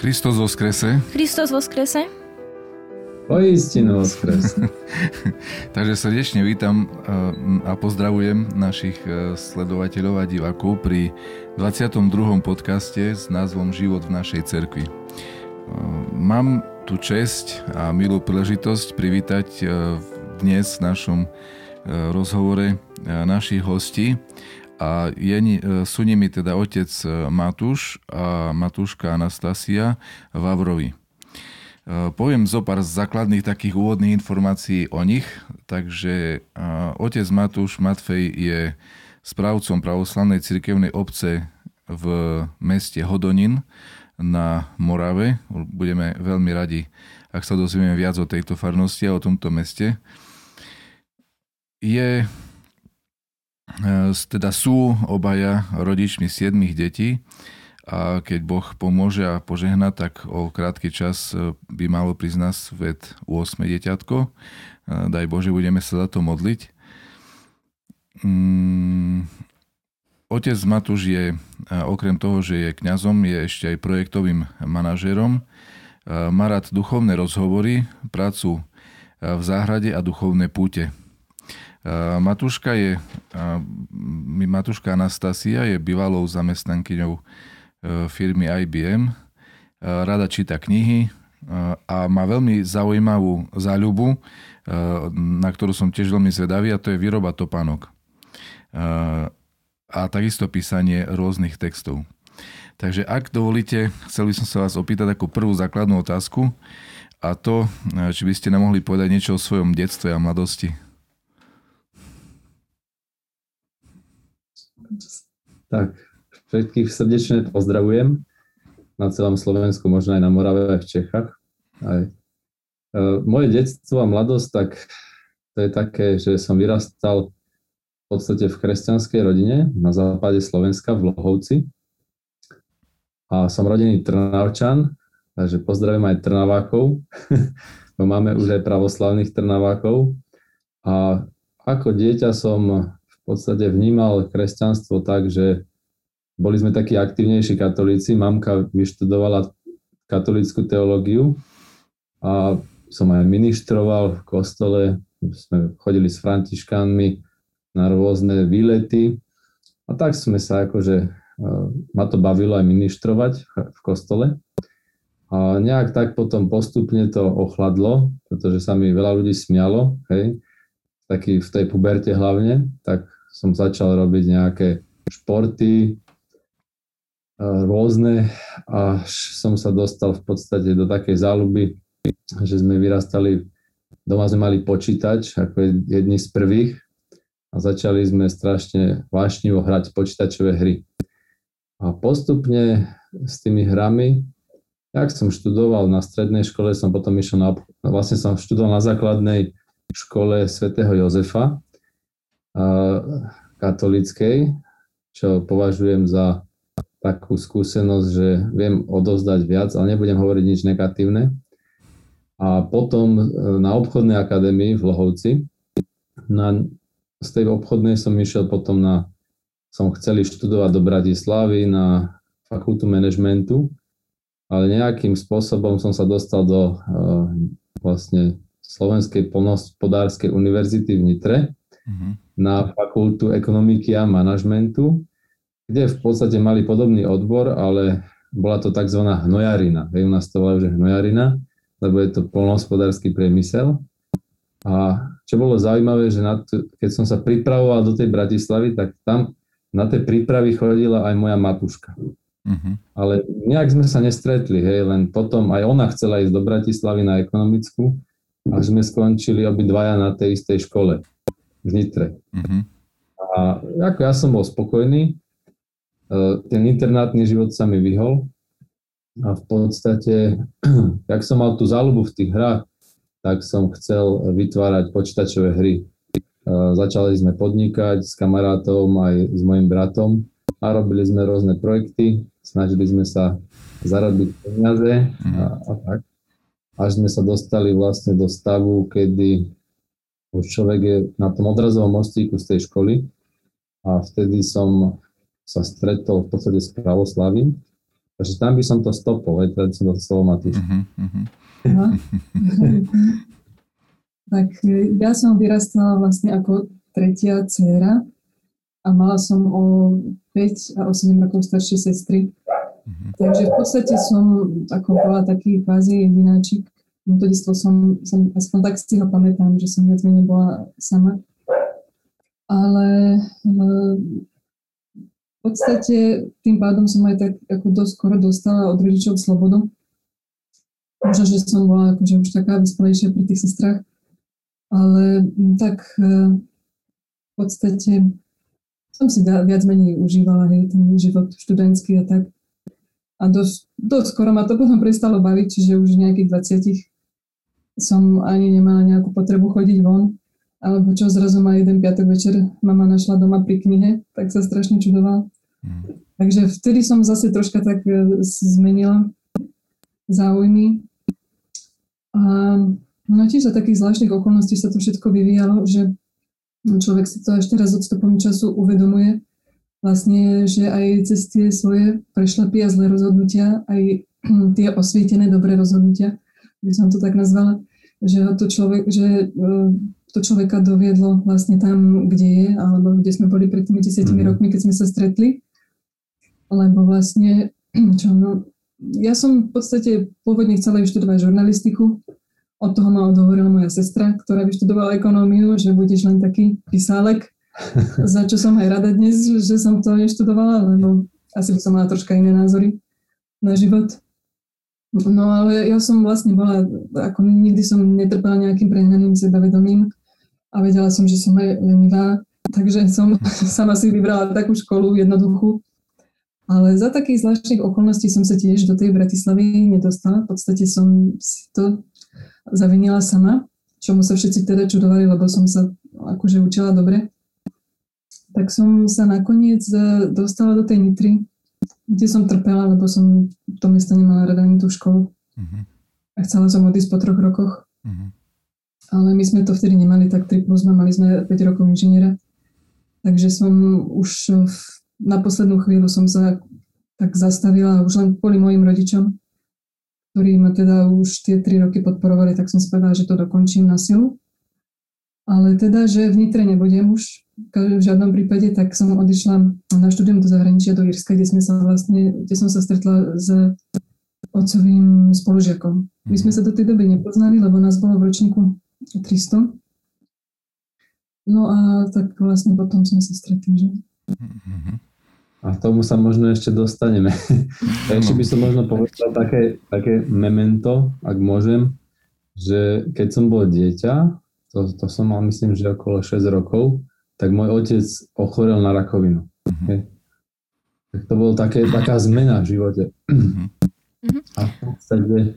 Christos voskrese. Christos voskrese. Poistinu voskrese. Takže srdečne vítam eh, a pozdravujem našich eh, sledovateľov a divákov pri 22. podcaste s názvom Život v našej cerkvi. Eh, mám tu čest a milú príležitosť privítať dnes v našom rozhovore našich hostí a je, sú nimi teda otec e, Matúš a Matúška Anastasia Vavrovi. E, poviem zo pár základných takých úvodných informácií o nich. Takže e, otec Matúš Matfej je správcom pravoslavnej cirkevnej obce v meste Hodonin na Morave. Budeme veľmi radi, ak sa dozvieme viac o tejto farnosti a o tomto meste. Je E, teda sú obaja rodičmi siedmých detí a keď Boh pomôže a požehna, tak o krátky čas e, by malo prísť na svet 8 deťatko. E, daj Bože, budeme sa za to modliť. Mm, otec Matúš je, okrem toho, že je kňazom, je ešte aj projektovým manažérom. Má rád duchovné rozhovory, prácu v záhrade a duchovné púte. Matúška je, Matúška Anastasia je bývalou zamestnankyňou firmy IBM. Rada číta knihy a má veľmi zaujímavú záľubu, na ktorú som tiež veľmi zvedavý a to je výroba topánok. A takisto písanie rôznych textov. Takže ak dovolíte, chcel by som sa vás opýtať ako prvú základnú otázku a to, či by ste nám mohli povedať niečo o svojom detstve a mladosti. Tak, všetkých srdečne pozdravujem na celom Slovensku, možno aj na Morave, aj v Čechách. Aj. E, moje detstvo a mladosť, tak to je také, že som vyrastal v podstate v kresťanskej rodine na západe Slovenska v Lohovci. A som rodený Trnavčan, takže pozdravím aj Trnavákov, máme už aj pravoslavných Trnavákov. A ako dieťa som podstate vnímal kresťanstvo tak, že boli sme takí aktívnejší katolíci. Mamka vyštudovala katolickú teológiu a som aj ministroval v kostole. Sme chodili s františkánmi na rôzne výlety a tak sme sa akože, e, ma to bavilo aj ministrovať v kostole. A nejak tak potom postupne to ochladlo, pretože sa mi veľa ľudí smialo, hej, taký v tej puberte hlavne, tak som začal robiť nejaké športy rôzne a som sa dostal v podstate do takej záľuby, že sme vyrastali, doma sme mali počítač ako jedni z prvých a začali sme strašne vášnivo hrať počítačové hry. A postupne s tými hrami, jak som študoval na strednej škole, som potom išiel na, vlastne som študoval na základnej škole svätého Jozefa katolickej, čo považujem za takú skúsenosť, že viem odovzdať viac, ale nebudem hovoriť nič negatívne. A potom e, na obchodnej akadémii v Lohovci, na, z tej obchodnej som išiel potom na, som chcel študovať do Bratislavy na fakultu manažmentu, ale nejakým spôsobom som sa dostal do uh, vlastne Slovenskej polnohospodárskej univerzity v Nitre, mm-hmm. na fakultu ekonomiky a manažmentu, kde v podstate mali podobný odbor, ale bola to tzv. hnojarina. Hej, u nás to volajú, že hnojarina, lebo je to polnohospodársky priemysel. A čo bolo zaujímavé, že na t- keď som sa pripravoval do tej Bratislavy, tak tam na tej prípravy chodila aj moja matuška. Uh-huh. Ale nejak sme sa nestretli, hej, len potom aj ona chcela ísť do Bratislavy na ekonomickú a sme skončili obidvaja na tej istej škole v Nitre. Uh-huh. A ako ja som bol spokojný, e, ten internátny život sa mi vyhol a v podstate, jak som mal tú záľubu v tých hrách, tak som chcel vytvárať počítačové hry. E, začali sme podnikať s kamarátom aj s mojim bratom a robili sme rôzne projekty, snažili sme sa zarobiť peniaze a, a tak. Až sme sa dostali vlastne do stavu, kedy už človek je na tom odrazovom mostíku z tej školy a vtedy som sa stretol v podstate s pravoslavím, Takže tam by som to stopol, aj teda som to slovo Matúš. Uh-huh, uh-huh. tak ja som vyrastala vlastne ako tretia dcéra a mala som o 5 a o 7 rokov staršie sestry. Uh-huh. Takže v podstate som ako bola taký kvázi jedináčik. No to detstvo som, som, aspoň tak si ho pamätám, že som viac menej bola sama. Ale v podstate tým pádom som aj tak ako dosť skoro dostala od rodičov slobodu. Možno, že som bola akože už taká vyspelejšia pri tých sestrách, ale tak e, v podstate som si viac menej užívala hej, ten život študentský a tak. A dosť, dosť skoro ma to potom prestalo baviť, čiže už nejakých 20 som ani nemala nejakú potrebu chodiť von alebo čo zrazu ma jeden piatok večer mama našla doma pri knihe, tak sa strašne čudovala. Mm. Takže vtedy som zase troška tak e, zmenila záujmy. A no tiež za takých zvláštnych okolností sa to všetko vyvíjalo, že človek si to až teraz odstupom času uvedomuje, vlastne, že aj cez tie svoje prešlapy a zlé rozhodnutia, aj tie osvietené dobré rozhodnutia, by som to tak nazvala, že to človek, že e, to človeka doviedlo vlastne tam, kde je, alebo kde sme boli pred tými desiatimi mm-hmm. rokmi, keď sme sa stretli. Lebo vlastne, čo no, ja som v podstate pôvodne chcela vyštudovať žurnalistiku, od toho ma odhovorila moja sestra, ktorá vyštudovala ekonómiu, že budeš len taký písálek, za čo som aj rada dnes, že som to neštudovala, lebo asi by som mala troška iné názory na život. No ale ja som vlastne bola, ako nikdy som netrpela nejakým prehnaným sebavedomím a vedela som, že som aj lenivá, takže som sama si vybrala takú školu jednoduchú. Ale za takých zvláštnych okolností som sa tiež do tej Bratislavy nedostala. V podstate som si to zavinila sama, čomu sa všetci teda čudovali, lebo som sa akože učila dobre. Tak som sa nakoniec e, dostala do tej Nitry, kde som trpela, lebo som v tom meste nemala rada ani tú školu. Uh-huh. A chcela som odísť po troch rokoch. Uh-huh ale my sme to vtedy nemali tak 3 plus, mali sme 5 rokov inžiniera. Takže som už na poslednú chvíľu som sa tak zastavila, už len kvôli mojim rodičom, ktorí ma teda už tie 3 roky podporovali, tak som si povedala, že to dokončím na silu. Ale teda, že v Nitre nebudem už v žiadnom prípade, tak som odišla na štúdium do zahraničia, do Irska, kde, sme sa vlastne, kde som sa stretla s otcovým spolužiakom. My sme sa do tej doby nepoznali, lebo nás bolo v ročníku 300. No a tak vlastne potom sme sa stretli, že? A k tomu sa možno ešte dostaneme. Takže by som možno povedal také, také memento, ak môžem, že keď som bol dieťa, to, to som mal myslím, že okolo 6 rokov, tak môj otec ochorel na rakovinu. Uh-huh. Tak to bolo také, taká zmena v živote. Uh-huh. A v podstate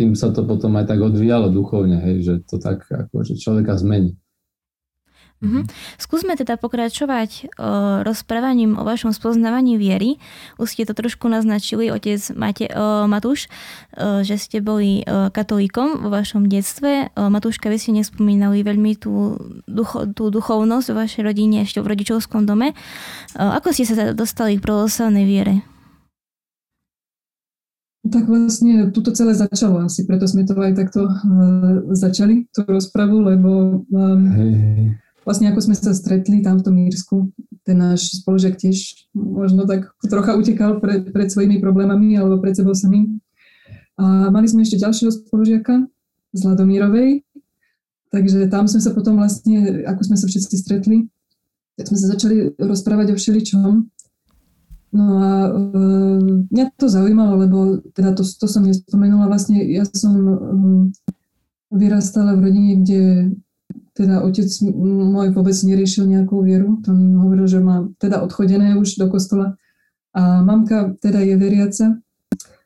tým sa to potom aj tak odvíjalo duchovne, hej, že to tak že človeka zmení. Mm-hmm. Skúsme teda pokračovať o, rozprávaním o vašom spoznávaní viery. Už ste to trošku naznačili, otec Mate, o, Matúš, o, že ste boli o, katolíkom vo vašom detstve. O, Matúška, vy ste nespomínali veľmi tú, ducho, tú duchovnosť vo vašej rodine ešte v rodičovskom dome. O, ako ste sa dostali k pravoslavnej viere? Tak vlastne tuto celé začalo asi, preto sme to aj takto uh, začali, tú rozpravu, lebo um, hey, hey. Vlastne ako sme sa stretli tam v tom Írsku, ten náš spolužiak tiež možno tak trocha utekal pre, pred svojimi problémami alebo pred sebou samým. A mali sme ešte ďalšieho spolužiaka z Ladomírovej, takže tam sme sa potom vlastne, ako sme sa všetci stretli, tak sme sa začali rozprávať o všeličom No a e, mňa to zaujímalo, lebo teda to, to som nespomenula, vlastne ja som e, vyrastala v rodine, kde teda otec môj vôbec neriešil nejakú vieru, to hovoril, že má teda odchodené už do kostola a mamka teda je veriaca,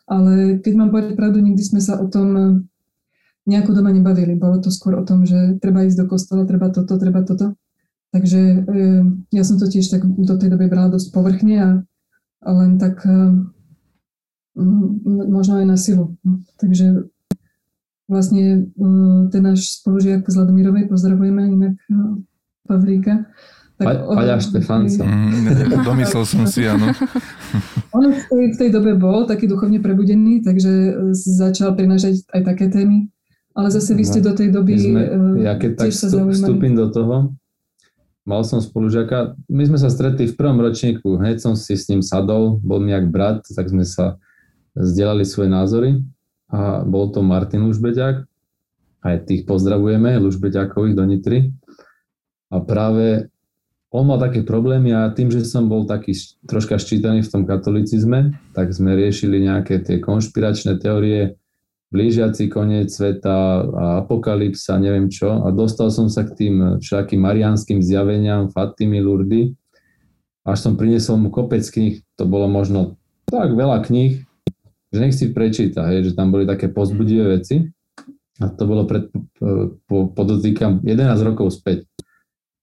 ale keď mám povedať pravdu, nikdy sme sa o tom nejako doma nebavili. Bolo to skôr o tom, že treba ísť do kostola, treba toto, treba toto. Takže e, ja som to tiež tak do tej doby brala dosť povrchne a len tak eh, možno aj na silu. No, takže vlastne eh, ten náš spolužiak z Ladomírovej, pozdravujeme inak eh, Pavlíka, Paľa Štefanca. Mm, domyslel som si, áno. On v tej, v tej dobe bol taký duchovne prebudený, takže začal prinášať aj také témy. Ale zase vy ste do tej doby sme, ja keď tak vstúpim do toho, mal som spolužiaka, my sme sa stretli v prvom ročníku, hneď som si s ním sadol, bol mi jak brat, tak sme sa zdieľali svoje názory a bol to Martin Lužbeďák, aj tých pozdravujeme, Lužbeďákových do Nitry. A práve on mal také problémy a tým, že som bol taký troška ščítaný v tom katolicizme, tak sme riešili nejaké tie konšpiračné teórie, blížiaci koniec sveta a apokalypsa, neviem čo. A dostal som sa k tým všakým marianským zjaveniam, Fatimy, Lurdy. Až som priniesol mu kopec kníh, to bolo možno tak veľa kníh, že nech si prečíta, hej, že tam boli také pozbudivé veci. A to bolo pred, po, podotýkam, 11 rokov späť.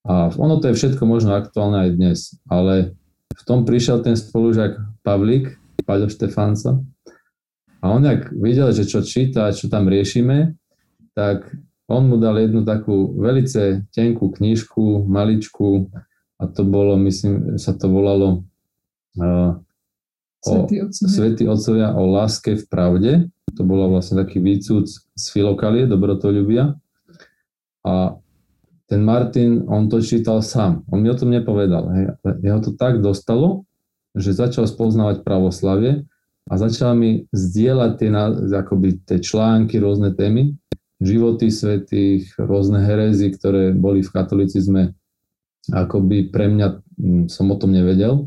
A ono to je všetko možno aktuálne aj dnes, ale v tom prišiel ten spolužiak Pavlík, Paľo Štefánca, a on, ak videl, že čo číta, čo tam riešime, tak on mu dal jednu takú velice tenkú knižku, maličku, a to bolo, myslím, sa to volalo uh, o Svetí otcovia o láske v pravde. To bolo vlastne taký výcud z Filokalie, dobrotoľubia. A ten Martin, on to čítal sám. On mi o tom nepovedal. Hej. Jeho to tak dostalo, že začal spoznávať pravoslavie a začal mi zdieľať tie, akoby, tie články, rôzne témy, životy svetých, rôzne herezy, ktoré boli v katolicizme, akoby pre mňa mm, som o tom nevedel.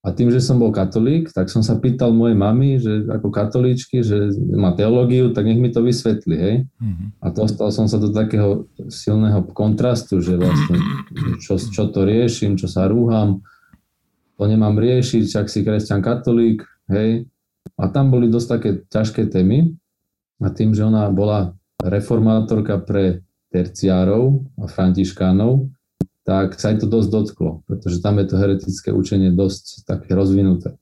A tým, že som bol katolík, tak som sa pýtal mojej mamy, že ako katolíčky, že má teológiu, tak nech mi to vysvetli, hej. Mm-hmm. A dostal som sa do takého silného kontrastu, že vlastne čo, čo to riešim, čo sa rúham, to nemám riešiť, však si kresťan katolík, hej. A tam boli dosť také ťažké témy a tým, že ona bola reformátorka pre terciárov a františkánov, tak sa aj to dosť dotklo, pretože tam je to heretické učenie dosť také rozvinuté.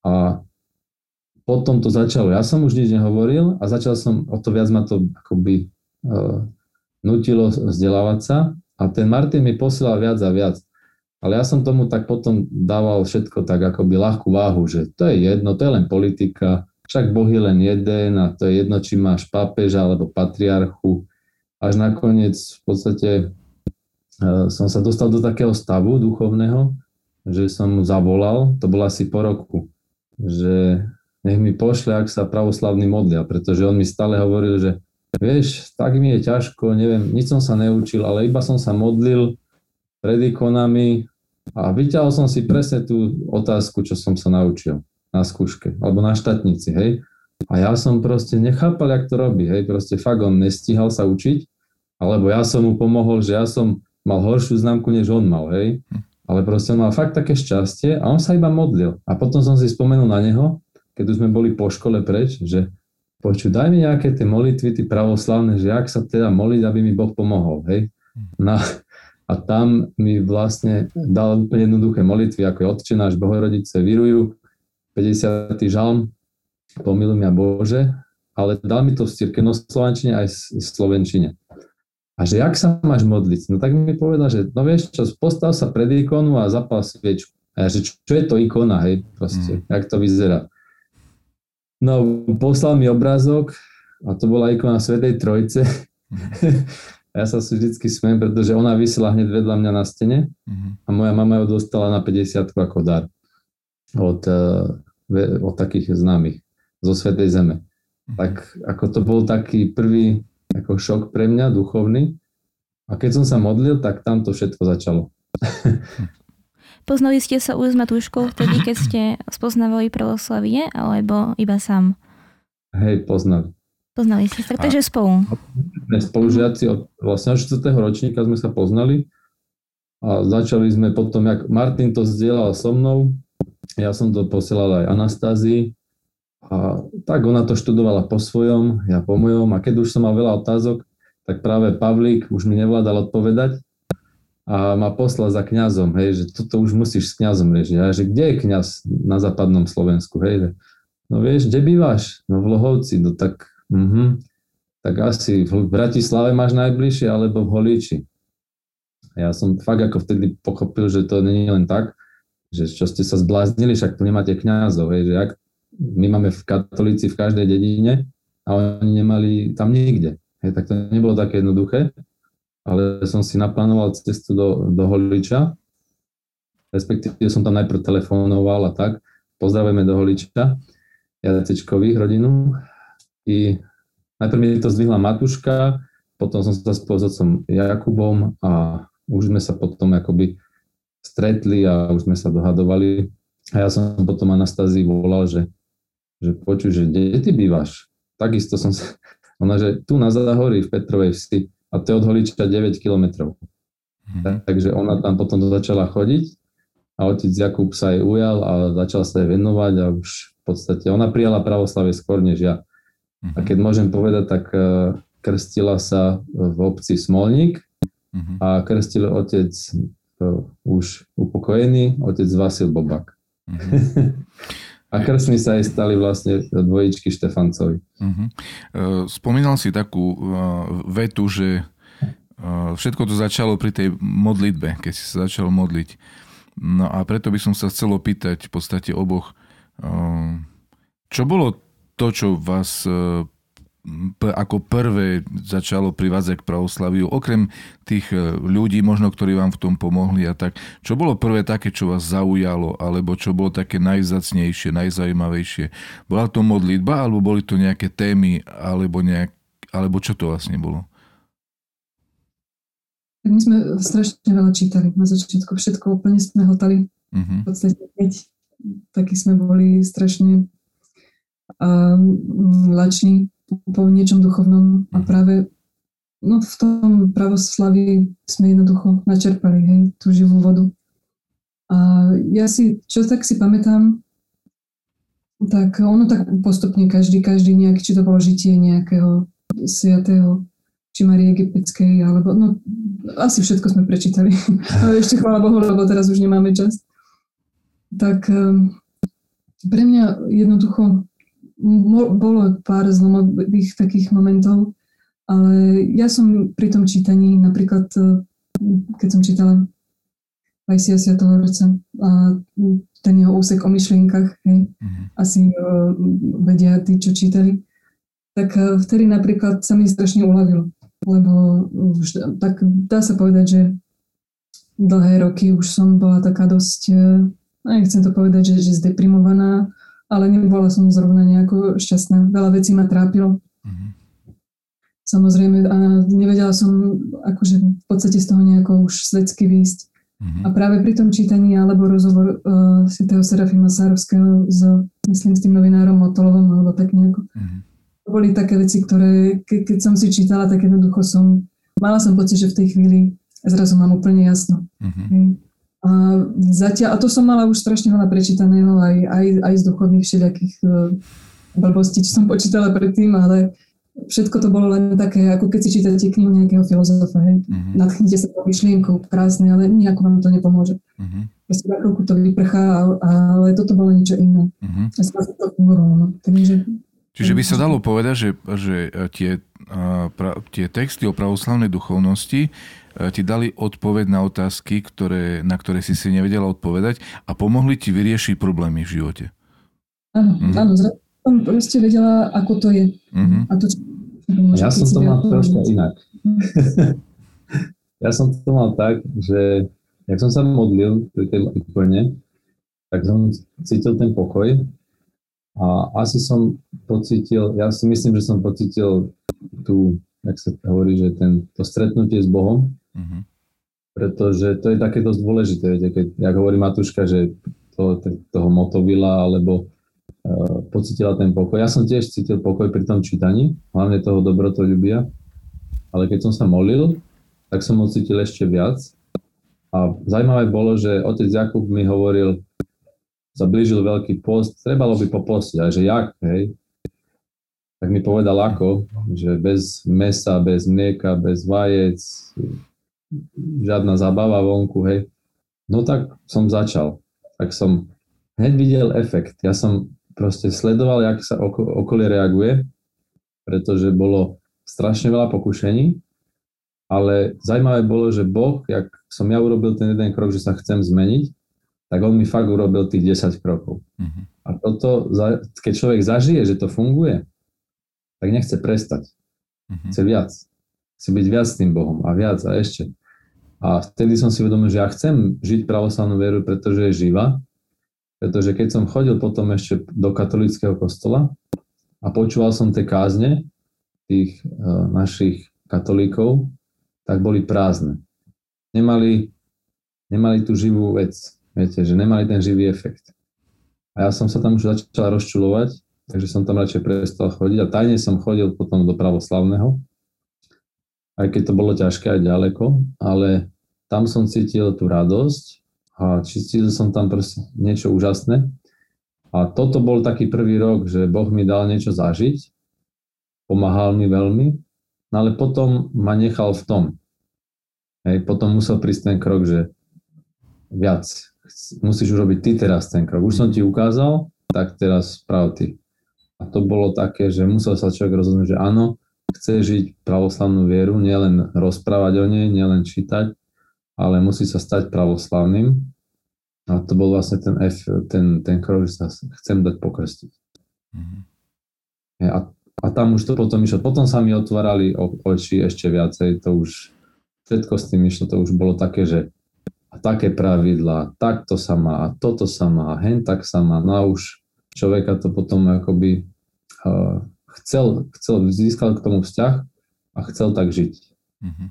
A potom to začalo. Ja som už nič nehovoril a začal som, o to viac ma to akoby uh, nutilo vzdelávať sa a ten Martin mi posielal viac a viac. Ale ja som tomu tak potom dával všetko tak akoby ľahkú váhu, že to je jedno, to je len politika, však Boh je len jeden a to je jedno, či máš pápeža alebo patriarchu. Až nakoniec v podstate som sa dostal do takého stavu duchovného, že som mu zavolal, to bolo asi po roku, že nech mi pošle, ak sa pravoslavní modlia, pretože on mi stále hovoril, že vieš, tak mi je ťažko, neviem, nič som sa neučil, ale iba som sa modlil, pred ikonami a vyťahol som si presne tú otázku, čo som sa naučil na skúške, alebo na štatnici, hej. A ja som proste nechápal, jak to robí, hej, proste fakt on nestíhal sa učiť, alebo ja som mu pomohol, že ja som mal horšiu známku, než on mal, hej. Ale proste on mal fakt také šťastie a on sa iba modlil. A potom som si spomenul na neho, keď už sme boli po škole preč, že počuj, daj mi nejaké tie molitvy, tie pravoslavné, že ak sa teda moliť, aby mi Boh pomohol, hej. No, a tam mi vlastne dal úplne jednoduché molitvy, ako je Otče náš, Bohorodice, Virujú, 50. žalm, pomiluj mňa Bože, ale dal mi to v cirkevnoslovančine aj v slovenčine. A že jak sa máš modliť? No tak mi povedal, že no vieš čo, postav sa pred ikonu a zapal sviečku. A ja, že čo, je to ikona, hej, proste, mm. jak to vyzerá. No, poslal mi obrázok a to bola ikona Svetej Trojce. Mm. ja sa si vždycky smiem, pretože ona vysela hneď vedľa mňa na stene uh-huh. a moja mama ju dostala na 50 ako dar od, uh, od takých známych zo Svetej Zeme. Uh-huh. Tak ako to bol taký prvý ako šok pre mňa, duchovný. A keď som sa modlil, tak tam to všetko začalo. Poznali ste sa už s Matúškou vtedy, keď ste spoznávali pravoslavie, alebo iba sám? Hej, poznali. Poznali ste sa, takže spolu. Spolužiaci od vlastne 4. ročníka sme sa poznali a začali sme potom, jak Martin to zdieľal so mnou, ja som to posielal aj Anastázii a tak ona to študovala po svojom, ja po mojom a keď už som mal veľa otázok, tak práve Pavlík už mi nevládal odpovedať a ma poslal za kňazom, hej, že toto už musíš s kňazom riešiť. A že kde je kňaz na západnom Slovensku, hej, že, no vieš, kde bývaš? No v Lohovci, no tak Mm-hmm. Tak asi v Bratislave máš najbližšie alebo v Holíči. Ja som fakt ako vtedy pochopil, že to nie je len tak, že čo ste sa zbláznili, však tu nemáte kňazov, hej, že ak my máme v katolíci v každej dedine a oni nemali tam nikde. Hej, tak to nebolo také jednoduché, ale som si naplánoval cestu do, do Holiča, respektíve som tam najprv telefonoval a tak, pozdravujeme do Holiča, Jacečkových rodinu. I najprv mi to zdvihla Matuška, potom som sa spojil s otcom Jakubom a už sme sa potom akoby stretli a už sme sa dohadovali. A ja som potom Anastázii volal, že, že počuj, že kde ty bývaš? Takisto som sa, ona, že tu na Zahorí v Petrovej vsi a to je od Holiča 9 kilometrov. Mm-hmm. Takže ona tam potom začala chodiť a otec Jakub sa jej ujal a začal sa jej venovať a už v podstate ona prijala pravoslavie skôr než ja. Mm-hmm. A keď môžem povedať, tak uh, krstila sa v obci Smolník uh-huh. a krstil otec uh, už upokojený, otec Vasil Bobak. Uh-huh. a krstní sa aj stali vlastne dvojičky Štefancovi. Uh-huh. Spomínal si takú uh, vetu, že uh, všetko to začalo pri tej modlitbe, keď si sa začal modliť. No a preto by som sa chcel opýtať v podstate oboch, čo bolo to, čo vás ako prvé začalo privádzať k pravoslaviu, okrem tých e, ľudí možno, ktorí vám v tom pomohli a tak, čo bolo prvé také, čo vás zaujalo, alebo čo bolo také najzacnejšie, najzajímavejšie? Bola to modlitba, alebo boli to nejaké témy, alebo, nejak, alebo čo to vlastne bolo? Tak my sme strašne veľa čítali na začiatku, všetko úplne sme hltali. Uh-huh. V podstate keď takí sme boli strašne um, lační po niečom duchovnom a mhm. práve no, v tom pravoslaví sme jednoducho načerpali hej, tú živú vodu. A ja si, čo tak si pamätám, tak ono tak postupne každý, každý nejaký, či to bolo žitie nejakého sviatého, či Marie Egyptskej, alebo no, asi všetko sme prečítali. Ale ešte chvála Bohu, lebo teraz už nemáme čas. Tak um, pre mňa jednoducho bolo pár zlomových takých momentov, ale ja som pri tom čítaní, napríklad e, keď som čítala Pajsia Sviatohorca a ten jeho úsek o myšlienkach, hej, mm-hmm. asi uh, vedia tí, čo čítali, tak uh, vtedy napríklad sa mi strašne uľavilo, lebo už, tak dá sa povedať, že dlhé roky už som bola taká dosť, uh, nechcem to povedať, že, že zdeprimovaná, ale nebola som zrovna nejako šťastná. Veľa vecí ma trápilo. Mm-hmm. Samozrejme, a nevedela som akože v podstate z toho nejako už svetsky výjsť. Mm-hmm. A práve pri tom čítaní alebo rozhovor uh, svätého Serafima Sárovského s, myslím, s tým novinárom Motolovom, alebo tak nejako. Mm-hmm. To boli také veci, ktoré, ke, keď som si čítala, tak jednoducho som, mala som pocit, že v tej chvíli zrazu mám úplne jasno. Mm-hmm. A, zatiaľ, a to som mala už strašne veľa prečítaného aj, aj, aj z duchovných všelijakých uh, blbostí, čo som počítala predtým, ale všetko to bolo len také, ako keď si čítate knihu nejakého filozofa, hej. Mm-hmm. Nadchnite sa po myšlienku, krásne, ale nejako vám to nepomôže. Mm-hmm. Proste na chvíľku to vyprchá, ale toto bolo niečo iné. Mm-hmm. To no. Takže, Čiže by sa dalo povedať, že, že tie, pra, tie texty o pravoslavnej duchovnosti E, ti dali odpoveď na otázky, ktoré, na ktoré si si nevedela odpovedať a pomohli ti vyriešiť problémy v živote. Áno, mm-hmm. áno, som proste vedela, ako to je. Mm-hmm. A to, čo ja som to mal trošku inak. ja som to mal tak, že jak som sa modlil pri tej ikone, tak som cítil ten pokoj a asi som pocítil, ja si myslím, že som pocítil tú, jak sa hovorí, že ten, to stretnutie s Bohom, Mm-hmm. Pretože to je také dosť dôležité, viete, keď, jak hovorí Matuška, že to, toho motovila alebo uh, pocitila ten pokoj. Ja som tiež cítil pokoj pri tom čítaní, hlavne toho dobrotolubia, ale keď som sa molil, tak som ho cítil ešte viac. A zaujímavé bolo, že otec Jakub mi hovoril, sa blížil veľký post, trebalo by popostiť, ale že jak, hej, tak mi povedal ako, že bez mesa, bez mlieka, bez vajec, žiadna zabava vonku, hej. No tak som začal. Tak som hneď videl efekt. Ja som proste sledoval, jak sa oko, okolie reaguje, pretože bolo strašne veľa pokušení ale zaujímavé bolo, že Boh, jak som ja urobil ten jeden krok, že sa chcem zmeniť, tak on mi fakt urobil tých 10 krokov. Uh-huh. A toto, keď človek zažije, že to funguje, tak nechce prestať. Uh-huh. Chce viac. Chce byť viac s tým Bohom a viac a ešte. A vtedy som si uvedomil, že ja chcem žiť pravoslavnú vieru, pretože je živá. Pretože keď som chodil potom ešte do katolického kostola a počúval som tie kázne tých uh, našich katolíkov, tak boli prázdne. Nemali, nemali tú živú vec, viete, že nemali ten živý efekt. A ja som sa tam už začal rozčulovať, takže som tam radšej prestal chodiť a tajne som chodil potom do pravoslavného, aj keď to bolo ťažké aj ďaleko, ale tam som cítil tú radosť a cítil som tam proste niečo úžasné. A toto bol taký prvý rok, že Boh mi dal niečo zažiť, pomáhal mi veľmi, no ale potom ma nechal v tom. Hej, potom musel prísť ten krok, že viac, musíš urobiť ty teraz ten krok. Už som ti ukázal, tak teraz sprav ty. A to bolo také, že musel sa človek rozhodnúť, že áno, chce žiť pravoslavnú vieru, nielen rozprávať o nej, nielen čítať, ale musí sa stať pravoslavným. A to bol vlastne ten, F, ten, ten krok, že sa chcem dať pokrstiť. Mm-hmm. A, a tam už to potom išlo. Potom sa mi otvárali oči ešte viacej, to už všetko s tým išlo, to už bolo také, že a také pravidlá, takto sa má, a toto sa má, a hen tak sa má. No a už človeka to potom akoby uh, chcel, chcel, získal k tomu vzťah a chcel tak žiť. Mm-hmm.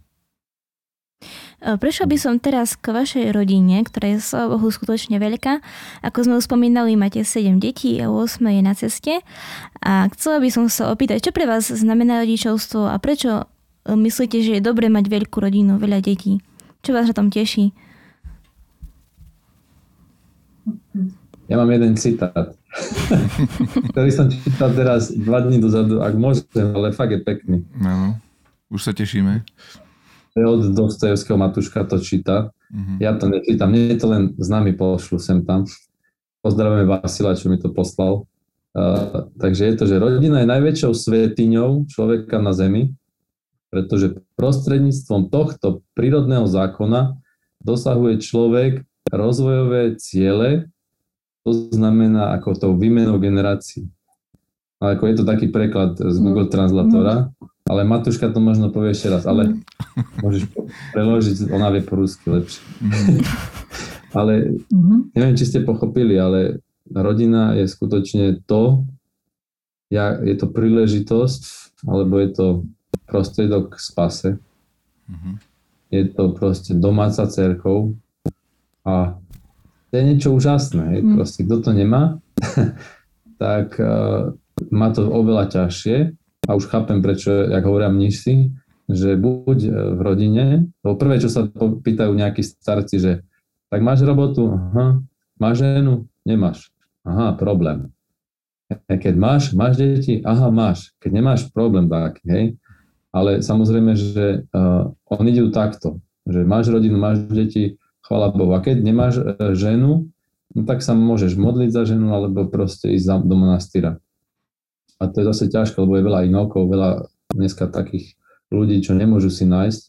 Prešla by som teraz k vašej rodine, ktorá je s Bohu skutočne veľká. Ako sme už spomínali, máte 7 detí a 8 je na ceste. A chcela by som sa opýtať, čo pre vás znamená rodičovstvo a prečo e, myslíte, že je dobre mať veľkú rodinu, veľa detí? Čo vás na tom teší? Ja mám jeden citát, ktorý som čítal teraz dva dní dozadu, ak môžem, ale fakt je pekný. No, už sa tešíme. Od Dostojevského Matuška to číta. Uh-huh. Ja to nečítam, nie je to len s nami pošlu sem tam. Pozdravujeme Vasila, čo mi to poslal. Uh, takže je to, že rodina je najväčšou svetiňou človeka na zemi, pretože prostredníctvom tohto prírodného zákona dosahuje človek rozvojové ciele, to znamená ako tou výmenou generácií. Ale ako je to taký preklad z Google mm. Translatora, ale Matuška to možno povie ešte raz, ale mm. môžeš preložiť, ona vie po rusky lepšie. Mm. ale neviem, či ste pochopili, ale rodina je skutočne to, ja, je to príležitosť, alebo je to prostriedok k spase. Mm-hmm. Je to proste domáca cerkov, a je niečo úžasné. Mm. Proste, kto to nemá, tak uh, má to oveľa ťažšie a už chápem, prečo, jak hovoria mniši, že buď e, v rodine, to prvé, čo sa pýtajú nejakí starci, že tak máš robotu? Aha. Máš ženu? Nemáš. Aha, problém. Keď máš, máš deti? Aha, máš. Keď nemáš, problém taký, hej. Ale samozrejme, že uh, oni idú takto, že máš rodinu, máš deti, chvala Bohu. A keď nemáš e, ženu, no tak sa môžeš modliť za ženu alebo proste ísť do monastýra. A to je zase ťažké, lebo je veľa inokov, veľa dneska takých ľudí, čo nemôžu si nájsť.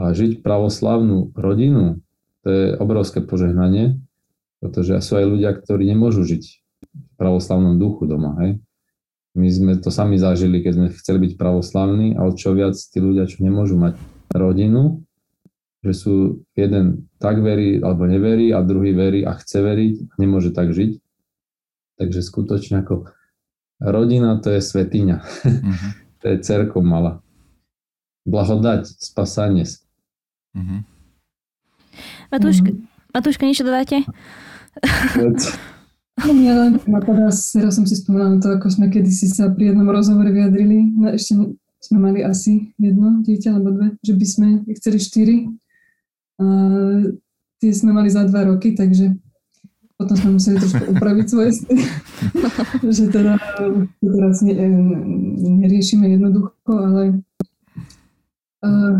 A žiť pravoslavnú rodinu, to je obrovské požehnanie, pretože sú aj ľudia, ktorí nemôžu žiť v pravoslavnom duchu doma. Hej? My sme to sami zažili, keď sme chceli byť pravoslavní a o čo viac tí ľudia, čo nemôžu mať rodinu, že sú jeden tak verí alebo neverí a druhý verí a chce veriť a nemôže tak žiť. Takže skutočne ako rodina to je svetiňa. Uh-huh. to je cerkom mala. Blahodať, spasanie. Uh-huh. Matúška, uh-huh. Matúška, niečo dodáte? No, ja len teraz, teraz som si spomínala na to, ako sme kedysi sa pri jednom rozhovore vyjadrili. Ešte sme mali asi jedno dieťa alebo dve, že by sme chceli štyri tie sme mali za dva roky, takže potom sme museli trošku upraviť svoje sny, že teda teraz ne, neriešime jednoducho, ale uh,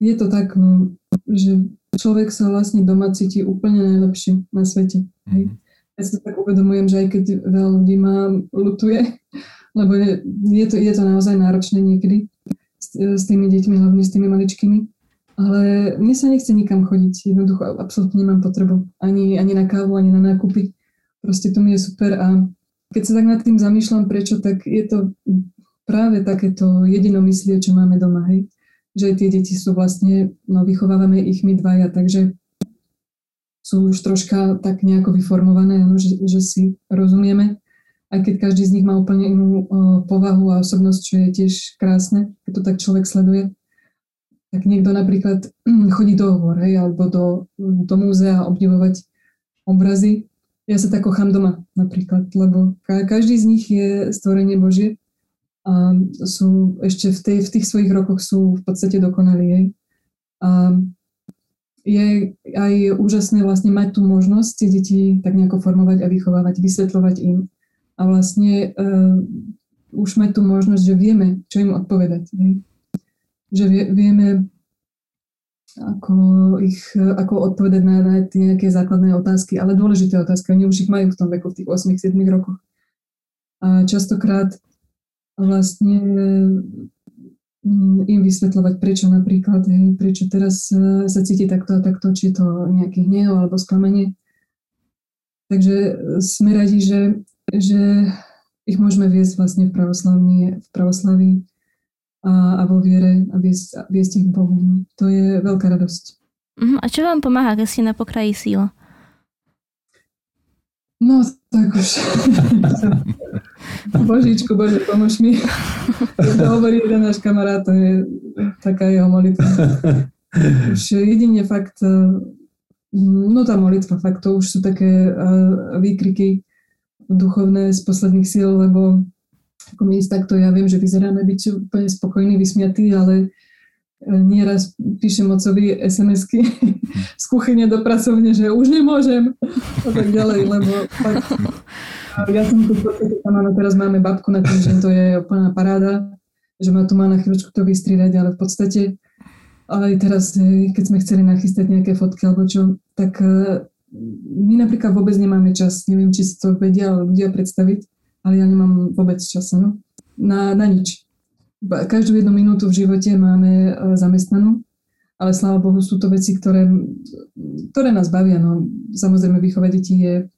je to tak, no, že človek sa vlastne doma cíti úplne najlepšie na svete. Mm-hmm. Ja sa tak uvedomujem, že aj keď veľa ľudí ma lutuje, lebo je, je, to, je to naozaj náročné niekedy s s tými deťmi, hlavne s tými maličkými. Ale mne sa nechce nikam chodiť. Jednoducho absolútne nemám potrebu ani, ani na kávu, ani na nákupy. Proste to mi je super a keď sa tak nad tým zamýšľam, prečo, tak je to práve takéto jedinomyslie, čo máme doma, hej. Že tie deti sú vlastne, no vychovávame ich my dvaja, takže sú už troška tak nejako vyformované, ano, že, že si rozumieme, aj keď každý z nich má úplne inú o, povahu a osobnosť, čo je tiež krásne, keď to tak človek sleduje tak niekto napríklad chodí do hôr, hej, alebo do, do múzea obdivovať obrazy. Ja sa tak kochám doma napríklad, lebo každý z nich je stvorenie Božie a sú ešte v, tej, v tých svojich rokoch sú v podstate dokonalí. Hej. A je aj úžasné vlastne mať tú možnosť tie deti tak nejako formovať a vychovávať, vysvetľovať im. A vlastne uh, už mať tú možnosť, že vieme, čo im odpovedať. Hej že vie, vieme ako, ich, ako odpovedať na, na tie nejaké základné otázky, ale dôležité otázky. Oni už ich majú v tom veku, v tých 8-7 rokoch. A častokrát vlastne mm, im vysvetľovať, prečo napríklad, hej, prečo teraz e, sa cíti takto a takto, či je to nejaký hnev alebo sklamenie. Takže sme radi, že, že ich môžeme viesť vlastne v pravoslaví, v pravoslaví a, a vo viere a viesť, viesť ich k Bohu. To je veľká radosť. Uh-huh. A čo vám pomáha, keď ste na pokraji síl? No, tak už. Božičku, Bože, pomož mi. To hovorí jeden náš kamarát, to je taká jeho molitva. Už jedine fakt, no tá molitva, fakt, to už sú také výkriky duchovné z posledných síl, lebo ako my takto, ja viem, že vyzeráme byť úplne spokojní, vysmiatí, ale e, nieraz píšem ocovi SMS-ky z kuchyne do pracovne, že už nemôžem a tak ďalej, lebo fakt, ja som tu v tam áno, teraz máme babku na tým, že to je úplná paráda, že ma tu má na chvíľočku to vystriedať, ale v podstate aj teraz, e, keď sme chceli nachystať nejaké fotky alebo čo, tak e, my napríklad vôbec nemáme čas, neviem, či si to vedia ľudia predstaviť, ale ja nemám vôbec čas no? na, na nič. Každú jednu minútu v živote máme e, zamestnanú, ale sláva Bohu sú to veci, ktoré, ktoré nás bavia. No. Samozrejme, výchova detí je,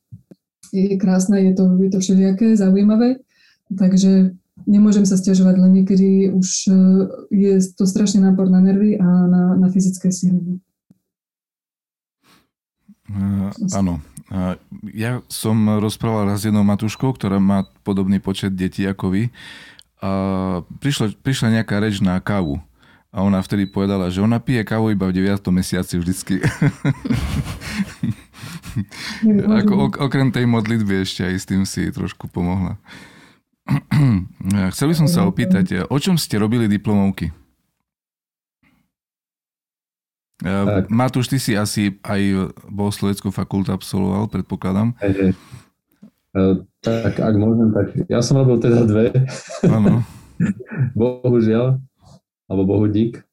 je krásna, je to, je to všelijaké, zaujímavé, takže nemôžem sa stiažovať, len niekedy už e, je to strašný nápor na nervy a na, na fyzické síly. Uh, áno, ja som rozprával raz jednou matuškou, ktorá má podobný počet detí ako vy. A prišla, prišla nejaká reč na kávu. A ona vtedy povedala, že ona pije kávu iba v 9. mesiaci vždycky. Ako, ok, okrem tej modlitby ešte aj s tým si trošku pomohla. Chcel by som sa opýtať, o čom ste robili diplomovky? Tak. Matúš, ty si asi aj bohosloveckú fakultu absolvoval, predpokladám. Hey, hey. Tak ak môžem, tak ja som robil teda dve. Áno. Bohužiaľ, alebo bohu dík.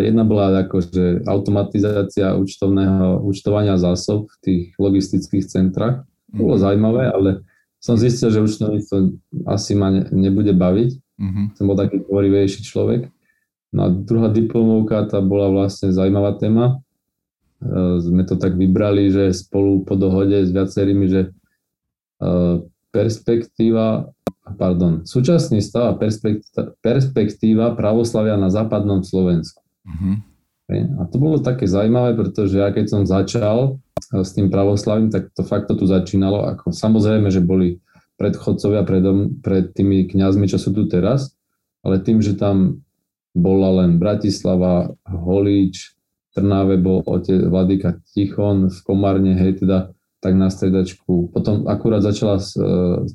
Jedna bola akože automatizácia účtovného, účtovania zásob v tých logistických centrách. Bolo mm. zaujímavé, ale som zistil, že účtovníctvo asi ma ne, nebude baviť. Mm-hmm. Som bol taký tvorivejší človek. No a druhá diplomovka, tá bola vlastne zaujímavá téma. E, sme to tak vybrali, že spolu po dohode s viacerými, že e, perspektíva, pardon, súčasný stav a perspektíva, perspektíva pravoslavia na západnom Slovensku. Uh-huh. A to bolo také zaujímavé, pretože ja keď som začal e, s tým pravoslavím, tak to fakt to tu začínalo. Ako, samozrejme, že boli predchodcovia predom, pred tými kňazmi, čo sú tu teraz, ale tým, že tam bola len Bratislava, Holíč, Trnáve bol otec Vladika Tichon, v Komárne, hej, teda tak na stredačku. Potom akurát začala e,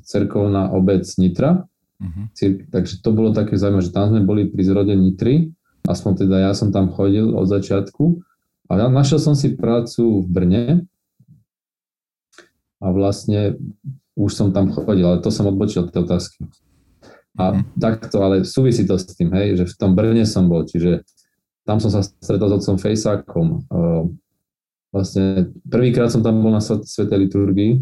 cerkovná obec Nitra, uh-huh. Cir- takže to bolo také zaujímavé, že tam sme boli pri zrode Nitry, aspoň teda ja som tam chodil od začiatku a ja našiel som si prácu v Brne a vlastne už som tam chodil, ale to som odbočil od tej otázky. A mm. takto, ale súvisí to s tým, hej, že v tom Brne som bol, čiže tam som sa stretol s otcom Fejsákom. Uh, vlastne prvýkrát som tam bol na Svetej liturgii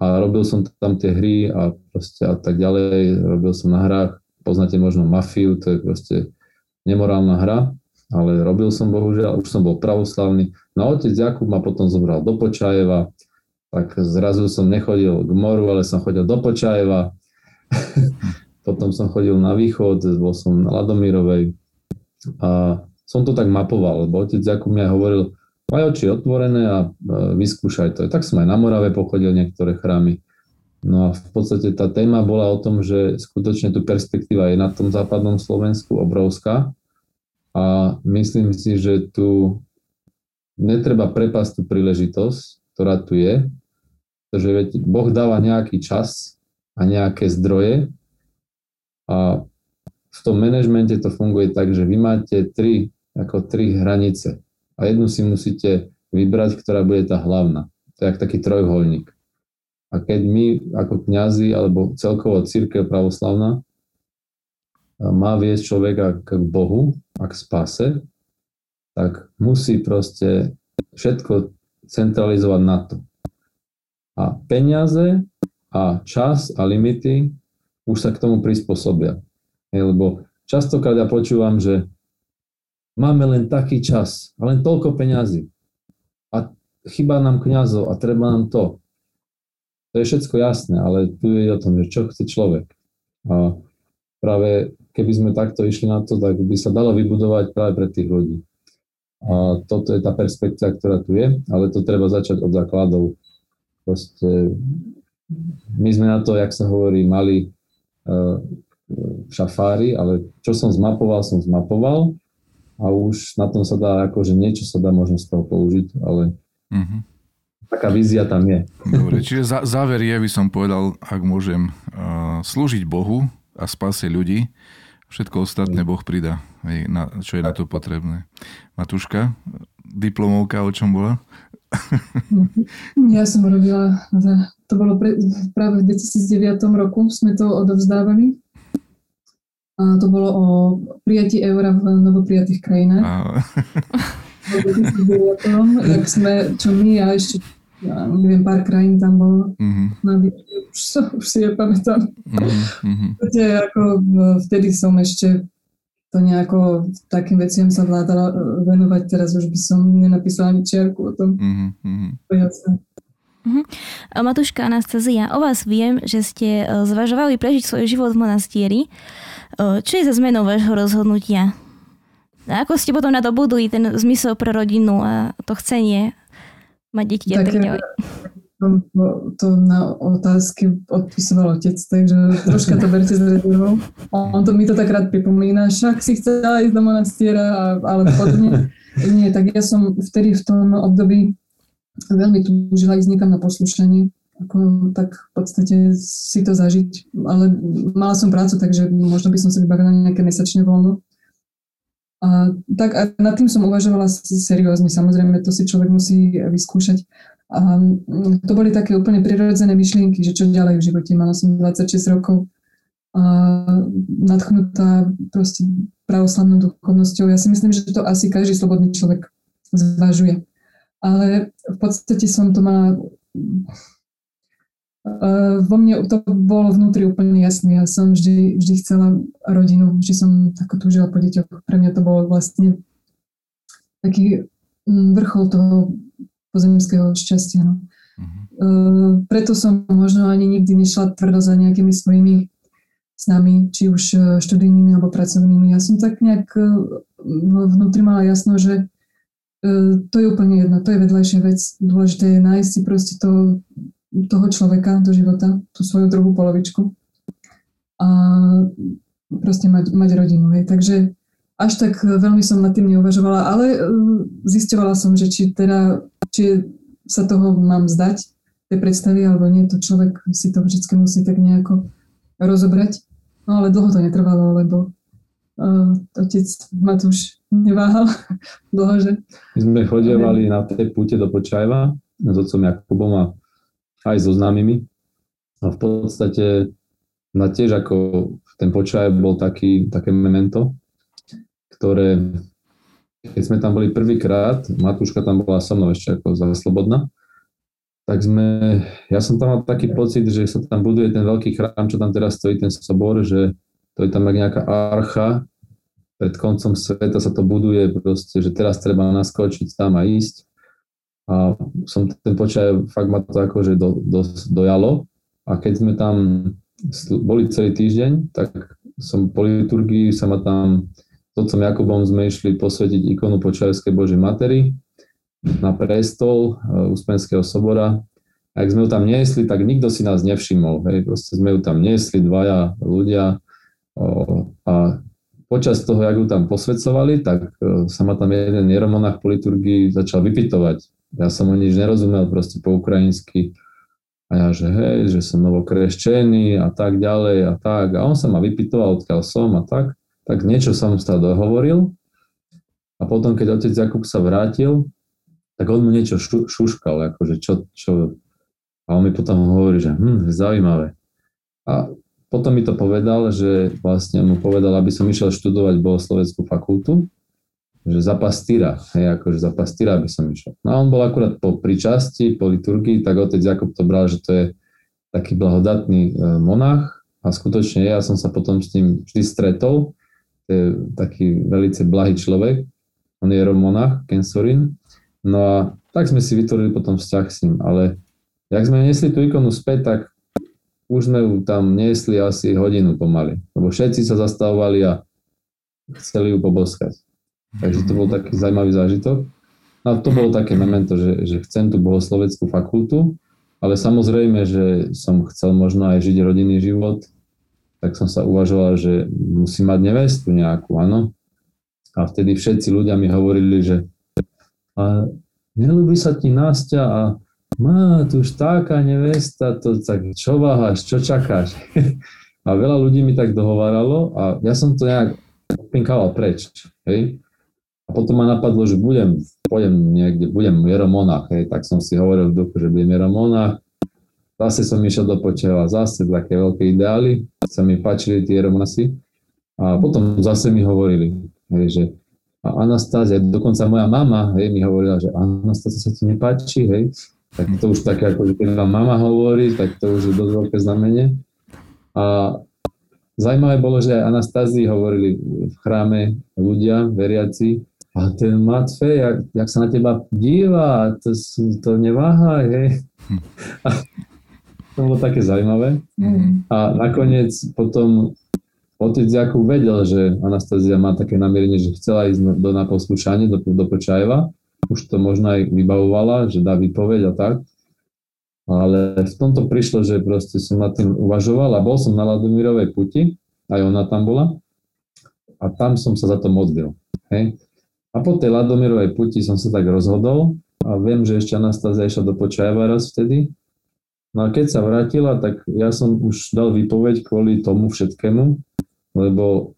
a robil som tam tie hry a proste a tak ďalej, robil som na hrách poznáte možno mafiu, to je proste nemorálna hra, ale robil som bohužiaľ, už som bol pravoslavný. No otec Jakub ma potom zobral do Počajeva, tak zrazu som nechodil k moru, ale som chodil do Počajeva. potom som chodil na východ, bol som na Ladomírovej a som to tak mapoval, lebo otec Jakub mi aj hovoril, maj oči otvorené a e, vyskúšaj to. Tak som aj na Morave pochodil niektoré chrámy. No a v podstate tá téma bola o tom, že skutočne tu perspektíva je na tom západnom Slovensku obrovská a myslím si, že tu netreba prepásť tú príležitosť, ktorá tu je, pretože Boh dáva nejaký čas a nejaké zdroje a v tom manažmente to funguje tak, že vy máte tri, ako tri hranice a jednu si musíte vybrať, ktorá bude tá hlavná. To je taký trojuholník. A keď my ako kňazi alebo celkovo církev pravoslavná má viesť človeka k Bohu a k spase, tak musí proste všetko centralizovať na to. A peniaze a čas a limity už sa k tomu prispôsobia. Lebo častokrát ja počúvam, že máme len taký čas a len toľko peňazí. A chýba nám kňazov a treba nám to. To je všetko jasné, ale tu je o tom, že čo chce človek. A práve keby sme takto išli na to, tak by sa dalo vybudovať práve pre tých ľudí. A toto je tá perspektíva, ktorá tu je, ale to treba začať od základov. Proste my sme na to, jak sa hovorí, mali šafári, ale čo som zmapoval, som zmapoval a už na tom sa dá, akože niečo sa dá možno z toho použiť, ale uh-huh. taká vízia tam je. Dobre, čiže za, záver je, by som povedal, ak môžem, uh, slúžiť Bohu a spase ľudí, Všetko ostatné Boh pridá, na, čo je na to potrebné. Matúška, diplomovka o čom bola? Ja som robila, to bolo pre, práve v 2009 roku, sme to odovzdávali. A to bolo o prijatí eura v novoprijatých krajinách. V 2009, jak sme, čo my a ešte ja neviem, pár krajín tam bolo mm-hmm. na už, už si nepamätám. Mm-hmm. ako vtedy som ešte to nejako takým veciam sa vládala e, venovať, teraz už by som nenapísala ani čiarku o tom. Mm-hmm. To je jasné. Uh-huh. Matúška Anastázia, o vás viem, že ste e, zvažovali prežiť svoj život v monastieri. E, čo je za zmenou vášho rozhodnutia? A ako ste potom na to buduli ten zmysel pre rodinu a to chcenie mať deti a tak ďalej. To, to na otázky odpisoval otec, takže troška to berte s rezervou. On to mi to tak rád pripomína, však si chcela ísť do monastiera, ale podobne. Nie, tak ja som vtedy v tom období veľmi túžila ísť niekam na poslušanie, ako tak v podstate si to zažiť, ale mala som prácu, takže možno by som si vybavila nejaké mesačné voľno. A, tak a nad tým som uvažovala seriózne, samozrejme, to si človek musí vyskúšať. A to boli také úplne prirodzené myšlienky, že čo ďalej v živote. Mala som 26 rokov a nadchnutá proste pravoslavnou duchovnosťou. Ja si myslím, že to asi každý slobodný človek zvažuje. Ale v podstate som to mala vo mne to bolo vnútri úplne jasné. Ja som vždy, vždy chcela rodinu, vždy som tako túžila po deťoch. Pre mňa to bolo vlastne taký vrchol toho pozemského šťastia. No. Uh-huh. Preto som možno ani nikdy nešla tvrdo za nejakými svojimi snami, či už e, študijnými alebo pracovnými. Ja som tak nejak e, vnútri mala jasno, že to je úplne jedno, to je vedľajšia vec. Dôležité je nájsť si proste to toho človeka do života, tú svoju druhú polovičku a proste mať, mať rodinu. Hej. Takže až tak veľmi som nad tým neuvažovala, ale uh, zisťovala som, že či teda, či sa toho mám zdať, tej predstavy, alebo nie, to človek si to vždy musí tak nejako rozobrať. No ale dlho to netrvalo, lebo uh, otec Matúš neváhal dlho, že... My sme chodievali na tej púte do Počajva s otcom Jakubom a aj so známymi. A v podstate na tiež ako ten počaj bol taký, také memento, ktoré, keď sme tam boli prvýkrát, Matúška tam bola so mnou ešte ako za slobodná, tak sme, ja som tam mal taký pocit, že sa tam buduje ten veľký chrám, čo tam teraz stojí, ten sobor, že to je tam nejaká archa, pred koncom sveta sa to buduje proste, že teraz treba naskočiť tam a ísť. A som ten počaj, fakt ma to akože do, do, dojalo. A keď sme tam boli celý týždeň, tak som po liturgii sa ma tam otcom Jakubom sme išli posvetiť ikonu Počajovskej Božej Matery na prestol uh, Uspenského sobora. Ak sme ju tam niesli, tak nikto si nás nevšimol. Hej. Proste sme ju tam niesli, dvaja ľudia. O, a počas toho, jak ju tam posvedcovali, tak uh, sa ma tam jeden jeromonách po liturgii začal vypitovať. Ja som ho nič nerozumel, proste po ukrajinsky a ja, že hej, že som novokreščený a tak ďalej a tak. A on sa ma vypytoval, odkiaľ som a tak. Tak niečo som sa dohovoril. A potom, keď otec Jakub sa vrátil, tak on mu niečo šu, šuškal, akože čo, čo. A on mi potom hovorí, že hm, zaujímavé. A potom mi to povedal, že vlastne mu povedal, aby som išiel študovať bohosloveckú fakultu že za pastýra, hej, akože za pastýra by som išiel. No a on bol akurát po pričasti, po liturgii, tak otec Jakub to bral, že to je taký blahodatný e, monach a skutočne ja som sa potom s ním vždy stretol, to je taký velice blahý človek, on je monach, Kensorin, no a tak sme si vytvorili potom vzťah s ním, ale jak sme nesli tú ikonu späť, tak už sme ju tam niesli asi hodinu pomaly, lebo všetci sa zastavovali a chceli ju poboskať. Takže to bol taký zaujímavý zážitok. No a to bolo také memento, že, že chcem tú bohosloveckú fakultu, ale samozrejme, že som chcel možno aj žiť rodinný život, tak som sa uvažoval, že musím mať nevestu nejakú, áno. A vtedy všetci ľudia mi hovorili, že nelúbi sa ti Násťa a má tu už taká nevesta, to tak čo váhaš, čo čakáš? a veľa ľudí mi tak dohováralo a ja som to nejak pinkával preč, hej. A potom ma napadlo, že budem, pôjdem niekde, budem Jeromonach, hej, tak som si hovoril v duchu, že budem Jeromonach. Zase som išiel do Počeva, zase také veľké ideály, sa mi páčili tie Jeromonasi. A potom zase mi hovorili, hej, že a Anastázia, dokonca moja mama, hej, mi hovorila, že Anastázia sa ti nepáči, hej, tak to už také, ako keď vám mama hovorí, tak to už je dosť veľké znamenie. A Zajímavé bolo, že aj Anastázii hovorili v chráme ľudia, veriaci, a ten Matfej, jak, jak sa na teba díva, to, to neváha, hej. A to bolo také zaujímavé. Mm. A nakoniec potom otec Jakub vedel, že Anastázia má také namierenie, že chcela ísť do, na poslúšanie, do, do Počajeva. Už to možno aj vybavovala, že dá vypoveď a tak. Ale v tomto prišlo, že proste som nad tým uvažoval a bol som na Ladomírovej puti, aj ona tam bola. A tam som sa za to modlil. Hej. A po tej Ladomirovej puti som sa tak rozhodol a viem, že ešte Anastázia išla do Počajeva raz vtedy. No a keď sa vrátila, tak ja som už dal výpoveď kvôli tomu všetkému, lebo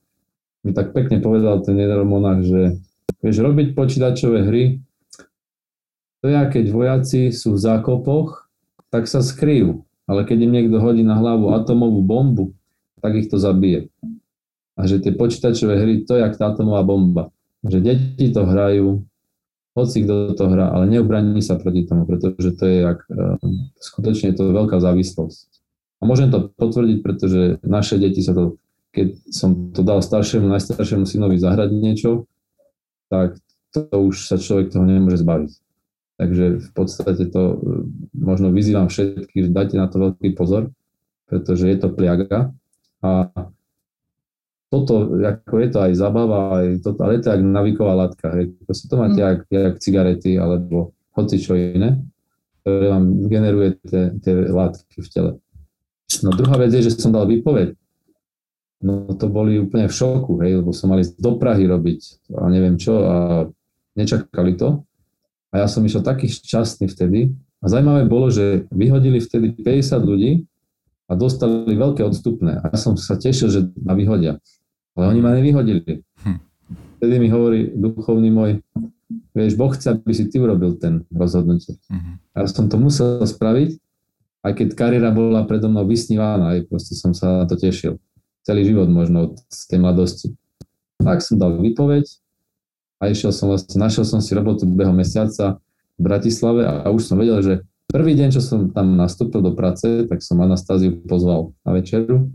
mi tak pekne povedal ten jeden monach, že vieš, robiť počítačové hry, to je, keď vojaci sú v zákopoch, tak sa skryjú. Ale keď im niekto hodí na hlavu atomovú bombu, tak ich to zabije. A že tie počítačové hry, to je jak tá atomová bomba že deti to hrajú, hoci kto to hrá, ale neubraní sa proti tomu, pretože to je jak, uh, skutočne je to veľká závislosť. A môžem to potvrdiť, pretože naše deti sa to, keď som to dal staršiemu, najstaršiemu synovi zahrať niečo, tak to už sa človek toho nemôže zbaviť. Takže v podstate to uh, možno vyzývam všetkých, dajte na to veľký pozor, pretože je to pliaga a toto, ako je to aj zabava, aj toto, ale je to aj naviková látka, hej. Proste to máte mm. jak, jak cigarety alebo hoci čo iné, ktoré vám generuje tie, tie látky v tele. No druhá vec je, že som dal výpoveď. No to boli úplne v šoku, hej, lebo som mali do Prahy robiť a neviem čo a nečakali to. A ja som išiel taký šťastný vtedy. A zaujímavé bolo, že vyhodili vtedy 50 ľudí a dostali veľké odstupné. A ja som sa tešil, že ma vyhodia. Ale oni ma nevyhodili. Hm. Vtedy mi hovorí duchovný môj, vieš, Boh chce, aby si ty urobil ten rozhodnutie. Uh-huh. Ja som to musel spraviť, aj keď kariéra bola predo mnou vysnívaná, aj proste som sa na to tešil. Celý život možno od tej mladosti. Tak som dal výpoveď a išiel som vlastne, našiel som si robotu behom mesiaca v Bratislave a už som vedel, že prvý deň, čo som tam nastúpil do práce, tak som Anastáziu pozval na večeru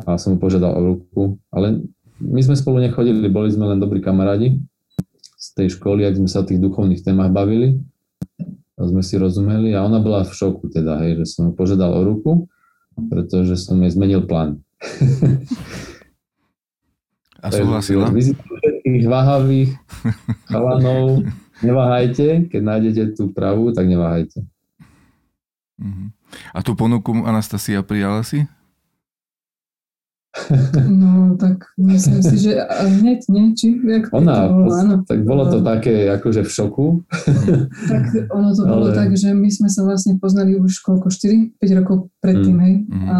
a som mu požiadal o ruku, ale my sme spolu nechodili, boli sme len dobrí kamarádi z tej školy, ak sme sa o tých duchovných témach bavili a sme si rozumeli a ona bola v šoku teda, hej, že som mu požiadal o ruku, pretože som jej zmenil plán. A súhlasila? Vy všetkých váhavých chalanov, neváhajte, keď nájdete tú pravú, tak neváhajte. Uh-huh. A tú ponuku Anastasia prijala si? No, tak myslím si, že hneď, nie? Či, jak Ona, to bolo, áno. tak bolo to také akože v šoku. Tak ono to bolo Ale... tak, že my sme sa vlastne poznali už koľko, 4-5 rokov predtým, mm. hej. Mm. A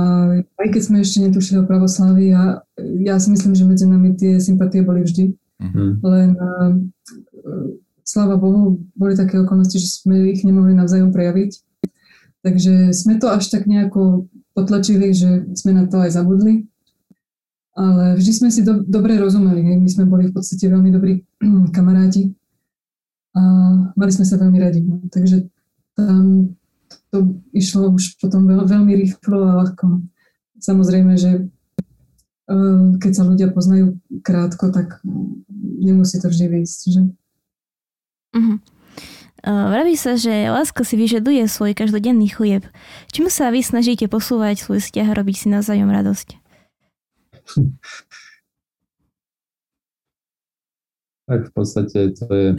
aj keď sme ešte netušili o pravoslavi, a ja si myslím, že medzi nami tie sympatie boli vždy. Mm. Len uh, sláva Bohu, boli také okolnosti, že sme ich nemohli navzájom prejaviť. Takže sme to až tak nejako potlačili, že sme na to aj zabudli ale vždy sme si do, dobre rozumeli. My sme boli v podstate veľmi dobrí kamaráti a mali sme sa veľmi radi. No. Takže tam to išlo už potom veľ, veľmi rýchlo a ľahko. Samozrejme, že e, keď sa ľudia poznajú krátko, tak nemusí to vždy výjsť. Že? Uh-huh. Vraví sa, že láska si vyžaduje svoj každodenný chlieb. Čím sa vy snažíte posúvať svoj vzťah a robiť si navzájom radosť? tak v podstate to je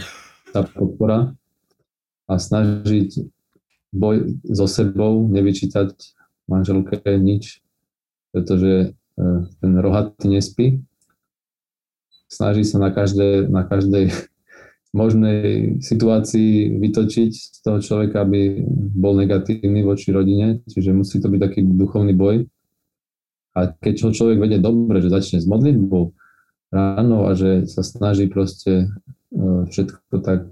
tá podpora a snažiť boj so sebou, nevyčítať manželke nič, pretože e, ten rohatý nespí. Snaží sa na, každé, na každej možnej situácii vytočiť z toho človeka, aby bol negatívny voči rodine, čiže musí to byť taký duchovný boj. A keď čo človek vedie dobre, že začne s modlitbou ráno a že sa snaží proste e, všetko tak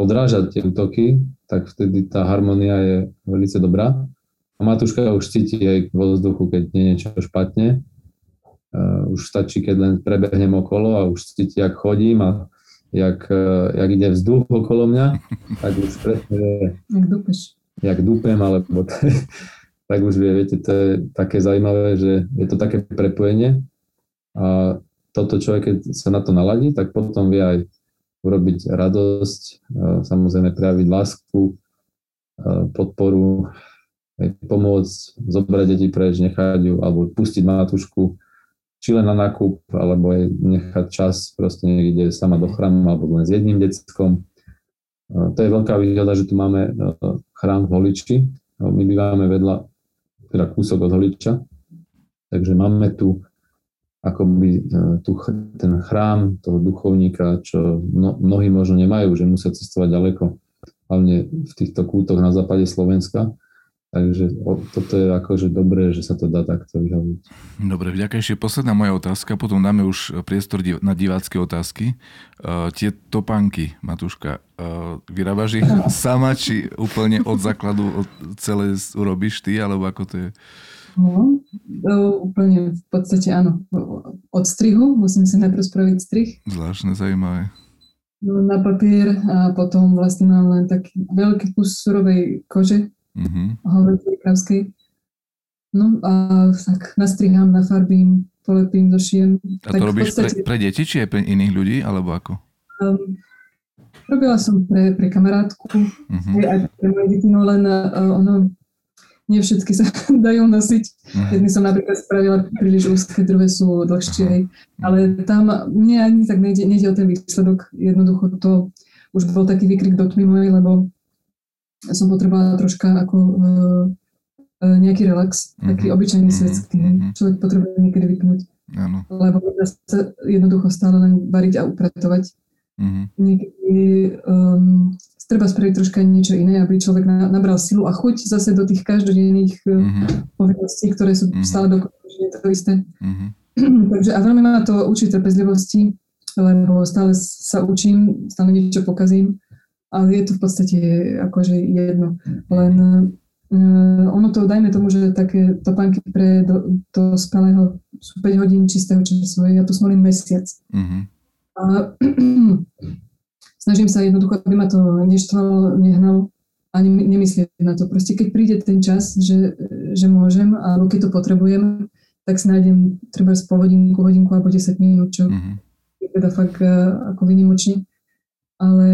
odrážať tie útoky, tak vtedy tá harmonia je veľmi dobrá. A Matúška už cíti aj vo vzduchu, keď nie je niečo špatne. Uh, už stačí, keď len prebehnem okolo a už cíti, jak chodím a jak, uh, jak ide vzduch okolo mňa, tak už presne jak dúpeš. Jak dúpem, alebo tak už vie, viete, to je také zaujímavé, že je to také prepojenie a toto človek, keď sa na to naladí, tak potom vie aj urobiť radosť, samozrejme prejaviť lásku, podporu, pomôcť, zobrať deti preč, nechať ju, alebo pustiť matúšku, či len na nákup, alebo aj nechať čas proste niekde sama do chrámu, alebo len s jedným deckom. To je veľká výhoda, že tu máme chrám v Holiči. My bývame vedľa teda kúsok od holiča. Takže máme tu akoby e, tu, ten chrám toho duchovníka, čo mno, mnohí možno nemajú, že musia cestovať ďaleko, hlavne v týchto kútoch na západe Slovenska. Takže toto je akože dobré, že sa to dá takto vyhovať. Dobre, vďaka ešte posledná moja otázka, potom dáme už priestor na divácké otázky. Uh, tie topánky, Matúška, uh, vyrábaš ich sama, či úplne od základu od celé urobíš ty, alebo ako to je? No, to úplne v podstate áno. Od strihu, musím si najprv spraviť strih. Zvláštne, zaujímavé. No, na papier a potom vlastne mám len taký veľký kus surovej kože, mm-hmm. No a tak nastrihám, nafarbím, polepím, došijem. A to tak robíš podstate, pre, pre deti, či aj pre iných ľudí, alebo ako? Um, robila som pre, pre kamarátku, uh-huh. aj pre moje deti, no len uh, ono, nie všetky sa dajú nosiť. Uh-huh. Jedny som napríklad spravila príliš úzke, druhé sú dlhšie, uh-huh. ale tam mne ani tak nejde, nejde o ten výsledok, jednoducho to už bol taký výkrik do tmy mojej, lebo som potrebovala troška ako uh, nejaký relax, mm-hmm. taký obyčajný mm-hmm. svetský. Mm-hmm. Človek potrebuje niekedy vypnúť. Ano. Lebo sa jednoducho stále len variť a upratovať. Mm-hmm. Niekedy um, treba spraviť troška niečo iné, aby človek na, nabral silu a chuť zase do tých každodenných mm-hmm. povinností, ktoré sú mm-hmm. stále je to isté. Mm-hmm. Takže a veľmi ma to učí trpezlivosti, lebo stále sa učím, stále niečo pokazím ale je to v podstate akože jedno. Len uh, ono to, dajme tomu, že také topánky pre do, do spelého sú 5 hodín čistého času, ja to smolím mesiac. Mm-hmm. A snažím sa jednoducho, aby ma to neštvalo, nehnalo a nemyslieť na to. Proste keď príde ten čas, že, že môžem, alebo keď to potrebujem, tak si nájdem treba pol hodinku, hodinku alebo 10 minút, čo mm-hmm. je teda fakt uh, ako vynimočne. Ale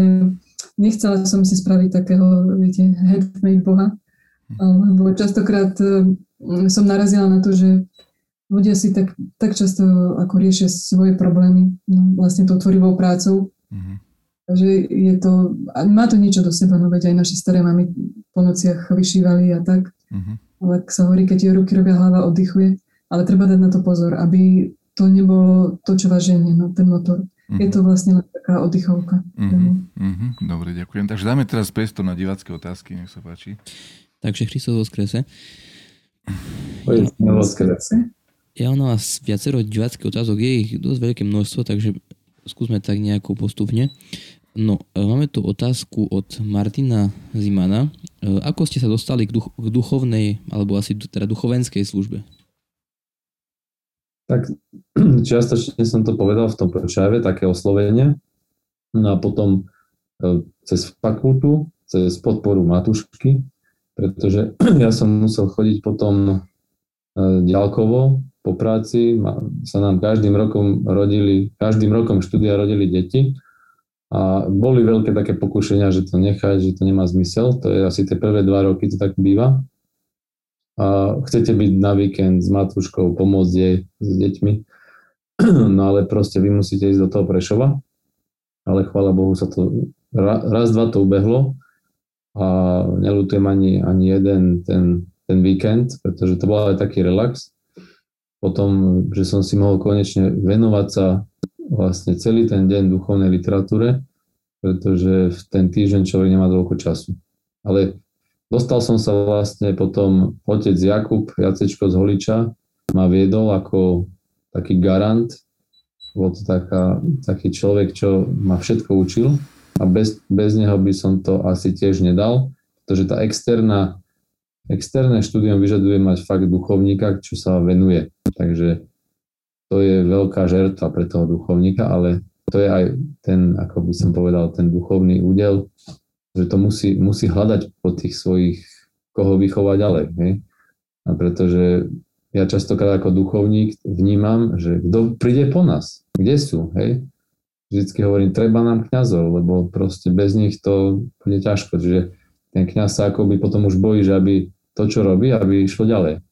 nechcela som si spraviť takého, viete, handmade boha, lebo častokrát uh, som narazila na to, že ľudia si tak, tak často ako riešia svoje problémy no, vlastne tou tvorivou prácou. Mm-hmm. Takže je to, má to niečo do seba, no veď aj naše staré mamy po nociach vyšívali a tak. Mm-hmm. Ale ak sa hovorí, keď tie ruky robia, hlava oddychuje. Ale treba dať na to pozor, aby to nebolo to, čo vás ženie, no, ten motor. Mm-hmm. Je to vlastne len taká oddychovka. Mm-hmm. Mm-hmm. Dobre, ďakujem. Takže dáme teraz priestor na divácké otázky, nech sa páči. Takže Christos vo skrese. skrese. Ja mám na vás viacero diváckých otázok, je ich dosť veľké množstvo, takže skúsme tak nejako postupne. No, e, máme tu otázku od Martina Zimana. E, ako ste sa dostali k, duch- k duchovnej, alebo asi teda duchovenskej službe? Tak čiastočne som to povedal v tom prečave, také oslovenie. No a potom e, cez fakultu, cez podporu matušky, pretože ja som musel chodiť potom ďalkovo po práci sa nám každým rokom rodili, každým rokom štúdia rodili deti a boli veľké také pokušenia, že to nechať, že to nemá zmysel. To je asi tie prvé dva roky, to tak býva. A chcete byť na víkend s matúškou, pomôcť jej s deťmi, no ale proste vy musíte ísť do toho Prešova. Ale chvála Bohu sa to, raz, dva to ubehlo a nelutujem ani, ani jeden ten, ten víkend, pretože to bol aj taký relax potom, že som si mohol konečne venovať sa vlastne celý ten deň duchovnej literatúre, pretože v ten týždeň človek nemá toľko času. Ale dostal som sa vlastne potom, otec Jakub Jacečko z Holiča ma viedol ako taký garant, bol to taká, taký človek, čo ma všetko učil a bez, bez neho by som to asi tiež nedal, pretože tá externá Externé štúdium vyžaduje mať fakt duchovníka, čo sa venuje. Takže to je veľká žertva pre toho duchovníka, ale to je aj ten, ako by som povedal, ten duchovný údel, že to musí, musí hľadať po tých svojich, koho vychovať ďalej. Hej? A pretože ja častokrát ako duchovník vnímam, že kto príde po nás, kde sú, hej? Vždycky hovorím, treba nám kňazov, lebo proste bez nich to bude ťažko. Čiže ten kňaz sa akoby potom už bojí, že aby to, čo robí, aby išlo ďalej.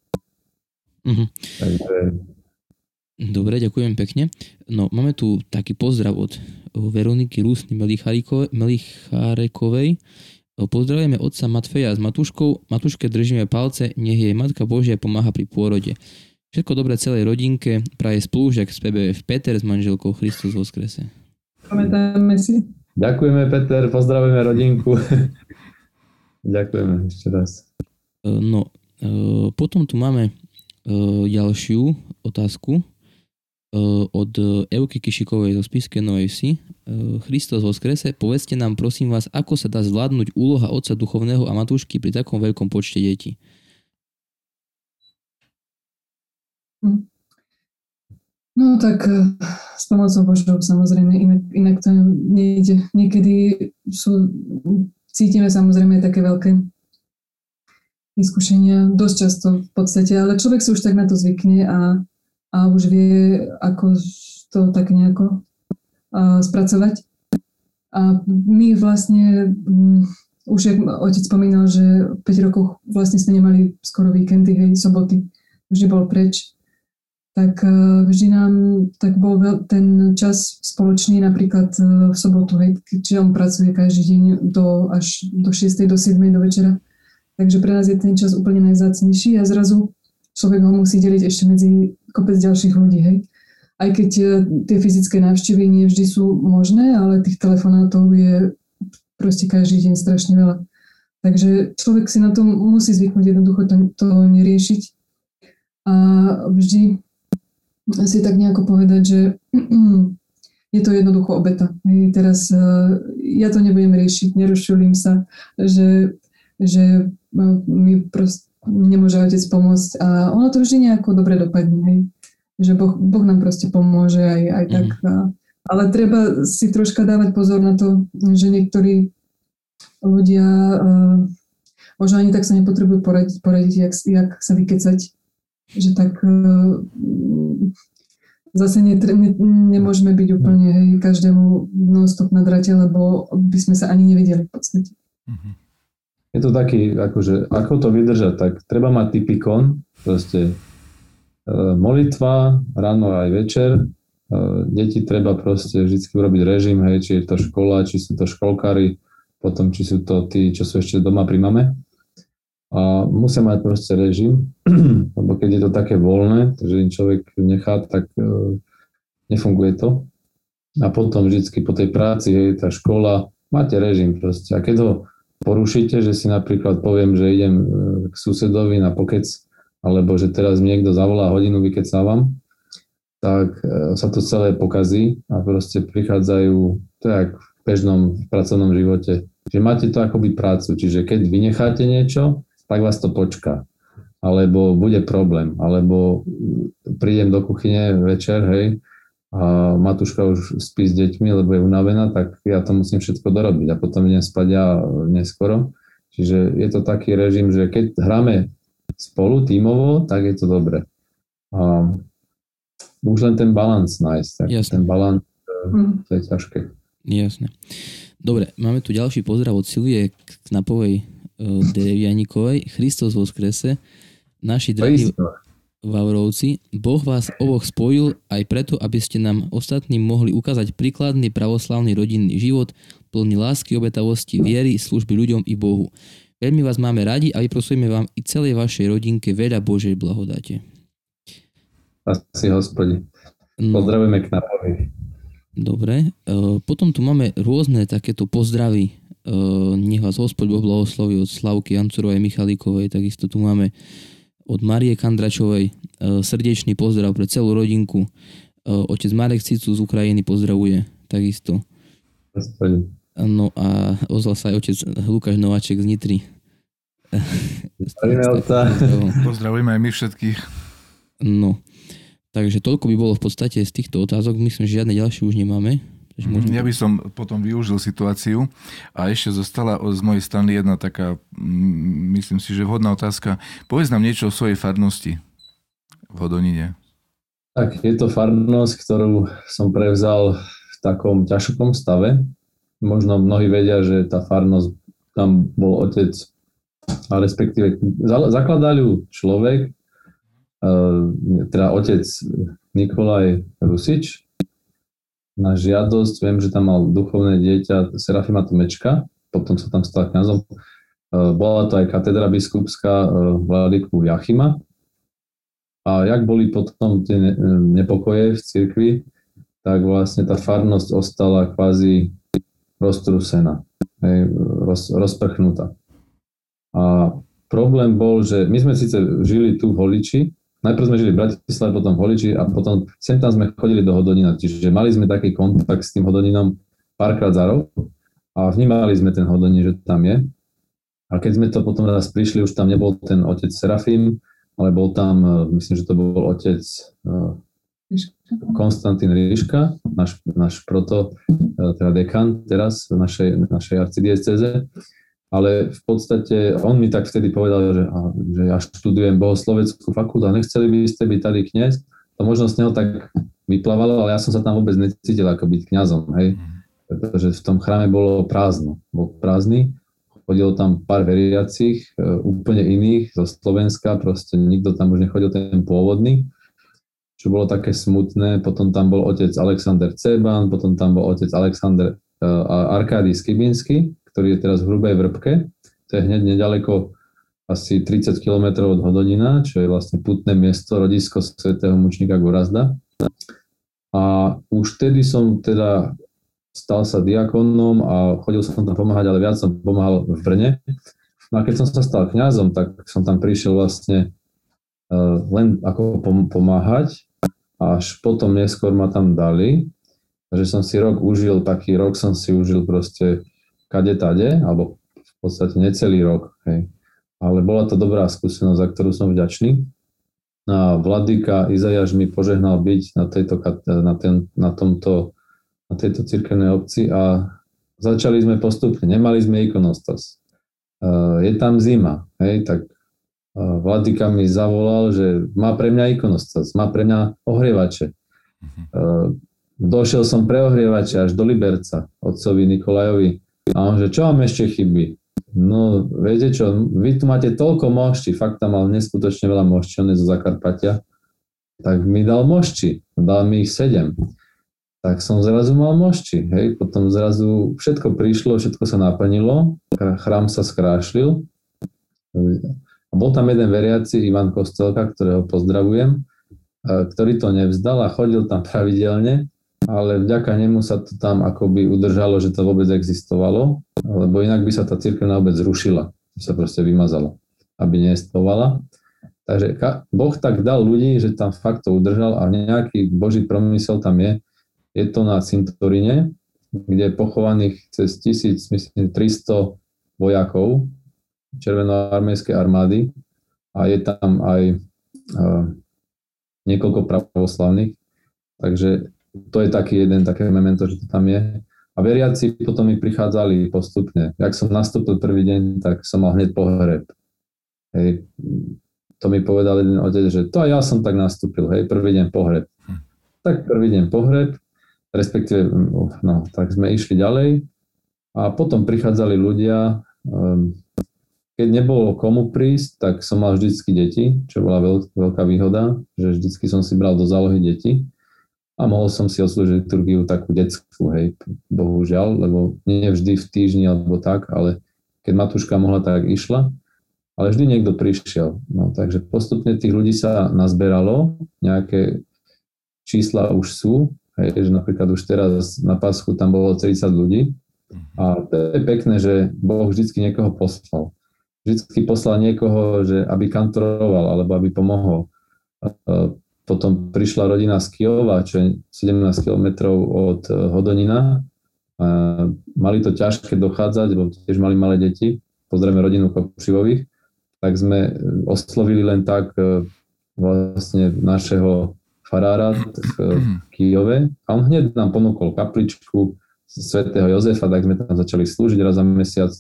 Uh-huh. Takže... Dobre, ďakujem pekne. No, máme tu taký pozdrav od Veroniky Rúsny Melicharekovej. Pozdravujeme otca Matfeja s Matuškou. Matuške držíme palce, nech jej Matka Božia pomáha pri pôrode. Všetko dobré celej rodinke, praje spolužiak z PBF Peter s manželkou Christus vo skrese. Pamätáme si. Ďakujeme Peter, pozdravujeme rodinku. Ďakujeme ešte raz. E, no, e, potom tu máme e, ďalšiu otázku od Euky Kišikovej zo Spiske Novej Vsi. Christos vo skrese, povedzte nám prosím vás, ako sa dá zvládnuť úloha otca duchovného a matúšky pri takom veľkom počte detí? Hm. No tak s pomocou Božou samozrejme, inak, inak to nejde. Niekedy sú, cítime samozrejme také veľké vyskúšania dosť často v podstate, ale človek si už tak na to zvykne a, a už vie, ako to tak nejako spracovať. A my vlastne, um, už jak otec spomínal, že 5 rokov vlastne sme nemali skoro víkendy, hej, soboty, vždy bol preč, tak uh, vždy nám tak bol ten čas spoločný napríklad uh, v sobotu, hej, keďže on pracuje každý deň do, až do 6. do 7. do večera, Takže pre nás je ten čas úplne najzácnejší a zrazu človek ho musí deliť ešte medzi kopec ďalších ľudí, hej. Aj keď e, tie fyzické návštevy nie vždy sú možné, ale tých telefonátov je proste každý deň strašne veľa. Takže človek si na to musí zvyknúť jednoducho to, to neriešiť a vždy si tak nejako povedať, že je to jednoducho obeta. Hej, teraz e, ja to nebudem riešiť, nerušulím sa, že že no, mi proste nemôže otec pomôcť a ono to vždy nejako dobre dopadne, hej. Že boh, boh nám proste pomôže aj, aj tak. Mm. A, ale treba si troška dávať pozor na to, že niektorí ľudia uh, možno ani tak sa nepotrebujú poradiť, poradiť jak, jak sa vykecať. že tak zase ne, ne, nemôžeme byť úplne hej, každému non-stop na drate, lebo by sme sa ani nevideli v podstate. Mhm. Je to taký, akože, ako to vydržať, tak treba mať typikon, proste e, molitva, ráno aj večer, e, deti treba proste vždy urobiť režim, hej, či je to škola, či sú to školkári, potom či sú to tí, čo sú ešte doma pri mame. A musia mať proste režim, lebo keď je to také voľné, že im človek nechá, tak e, nefunguje to. A potom vždycky po tej práci, hej, tá škola, máte režim proste. A keď ho porušíte, že si napríklad poviem, že idem e, k susedovi na pokec, alebo že teraz mi niekto zavolá hodinu, vykecávam, tak e, sa to celé pokazí a proste prichádzajú, to je v bežnom pracovnom živote, že máte to akoby prácu, čiže keď vynecháte niečo, tak vás to počká. Alebo bude problém, alebo prídem do kuchyne večer, hej, a Matuška už spí s deťmi, lebo je unavená, tak ja to musím všetko dorobiť a potom idem spať ja neskoro. Čiže je to taký režim, že keď hráme spolu, tímovo, tak je to dobre. A už len ten balans nájsť, tak Jasne. ten balans, hm. to je ťažké. Jasne. Dobre, máme tu ďalší pozdrav od Silie Knapovej Devianikovej. Christos vo skrese. Naši drahí Vaurovci, Boh vás oboch spojil aj preto, aby ste nám ostatným mohli ukázať príkladný pravoslavný rodinný život, plný lásky, obetavosti, viery, služby ľuďom i Bohu. Veľmi vás máme radi a vyprosujeme vám i celej vašej rodinke veľa Božej blahodáte. Asi hospodi. No. Pozdravujeme Knapovi. Dobre. E, potom tu máme rôzne takéto pozdravy Eh, nech vás hospod Boh blahosloví od Slavky Jancurovej Michalíkovej, takisto tu máme od Marie Kandračovej eh, srdečný pozdrav pre celú rodinku. Eh, otec Marek Cicu z Ukrajiny pozdravuje takisto. No a ozval sa aj otec Lukáš Nováček z Nitry. Pozdravujeme aj my všetkých. No, takže toľko by bolo v podstate z týchto otázok. Myslím, že žiadne ďalšie už nemáme. Možno... Ja by som potom využil situáciu a ešte zostala z mojej strany jedna taká, myslím si, že vhodná otázka. Povedz nám niečo o svojej farnosti v Hodonine. Tak, je to farnosť, ktorú som prevzal v takom ťažkom stave. Možno mnohí vedia, že tá farnosť, tam bol otec, a respektíve zakladal ju človek, e, teda otec Nikolaj Rusič, na žiadosť, viem, že tam mal duchovné dieťa Serafima Tomečka, potom sa tam stal kňazom. E, bola to aj katedra biskupská e, vladiku Jachima. A jak boli potom tie nepokoje v cirkvi, tak vlastne tá farnosť ostala kvázi roztrusená, roz, rozprchnutá. A problém bol, že my sme síce žili tu v Holiči, najprv sme žili v Bratislave, potom v Holiči a potom sem tam sme chodili do Hodonina, čiže mali sme taký kontakt s tým Hodoninom párkrát za rok a vnímali sme ten Hodonin, že tam je. A keď sme to potom raz prišli, už tam nebol ten otec Serafím, ale bol tam, e, myslím, že to bol otec e, Konstantín Ríška, náš, náš proto, e, teda dekan teraz v našej, našej arcidieceze ale v podstate on mi tak vtedy povedal, že, že ja študujem bohosloveckú fakultu a nechceli by ste byť tady kniaz. To možno z neho tak vyplávalo, ale ja som sa tam vôbec necítil ako byť kňazom, hej. Mhm. Pretože v tom chráme bolo prázdno, bol prázdny, chodilo tam pár veriacich, e, úplne iných, zo Slovenska, proste nikto tam už nechodil ten pôvodný, čo bolo také smutné. Potom tam bol otec Alexander Ceban, potom tam bol otec Alexander uh, Arkady Skibinsky, ktorý je teraz v Hrubej Vrbke. To je hneď nedaleko asi 30 km od Hodonina, čo je vlastne putné miesto, rodisko svätého mučníka Gorazda. A už vtedy som teda stal sa diakonom a chodil som tam pomáhať, ale viac som pomáhal v Brne. No a keď som sa stal kňazom, tak som tam prišiel vlastne uh, len ako pomáhať, až potom neskôr ma tam dali. Takže som si rok užil, taký rok som si užil proste kade tade, alebo v podstate necelý rok. Hej. Ale bola to dobrá skúsenosť, za ktorú som vďačný. A Vladyka Izajaš mi požehnal byť na, tejto, na, ten, na, tomto, na tejto cirkevnej obci a začali sme postupne. Nemali sme ikonostas. Je tam zima, hej, tak Vladika mi zavolal, že má pre mňa ikonostas, má pre mňa ohrievače. Uh, došiel som pre ohrievače až do Liberca, otcovi Nikolajovi. A on, že čo vám ešte chybí? No, viete čo, vy tu máte toľko mošti, fakt tam mal neskutočne veľa mošti, on je zo Zakarpatia, tak mi dal mošti, dal mi ich sedem. Tak som zrazu mal mošti, hej, potom zrazu všetko prišlo, všetko sa naplnilo, chrám sa skrášlil. A bol tam jeden veriaci, Ivan Kostelka, ktorého pozdravujem, ktorý to nevzdal a chodil tam pravidelne ale vďaka nemu sa to tam akoby udržalo, že to vôbec existovalo, lebo inak by sa tá církev na vôbec zrušila, sa proste vymazala, aby neestovala. Takže Boh tak dal ľudí, že tam fakt to udržal a nejaký Boží promysel tam je. Je to na cintorine, kde je pochovaných cez 1000, myslím, 300 vojakov červenoarmejskej armády a je tam aj uh, niekoľko pravoslavných. Takže to je taký jeden také memento, že to tam je. A veriaci potom mi prichádzali postupne. Jak som nastúpil prvý deň, tak som mal hneď pohreb. Hej. To mi povedal jeden otec, že to aj ja som tak nastúpil, hej, prvý deň pohreb. Hm. Tak prvý deň pohreb, respektíve, no, tak sme išli ďalej a potom prichádzali ľudia, um, keď nebolo komu prísť, tak som mal vždycky deti, čo bola veľká výhoda, že vždycky som si bral do zálohy deti a mohol som si oslúžiť liturgiu takú detskú, hej, bohužiaľ, lebo nie vždy v týždni alebo tak, ale keď Matúška mohla, tak išla, ale vždy niekto prišiel. No, takže postupne tých ľudí sa nazberalo, nejaké čísla už sú, hej, že napríklad už teraz na Paschu tam bolo 30 ľudí. A to je pekné, že Boh vždycky niekoho poslal. Vždycky poslal niekoho, že aby kantoroval alebo aby pomohol potom prišla rodina z Kiova, čo je 17 km od eh, Hodonina. A mali to ťažké dochádzať, lebo tiež mali malé deti. Pozrieme rodinu Kopřivových. Tak sme eh, oslovili len tak eh, vlastne našeho farára v Kijove a on hneď nám ponúkol kapličku svätého Jozefa, tak sme tam začali slúžiť raz za mesiac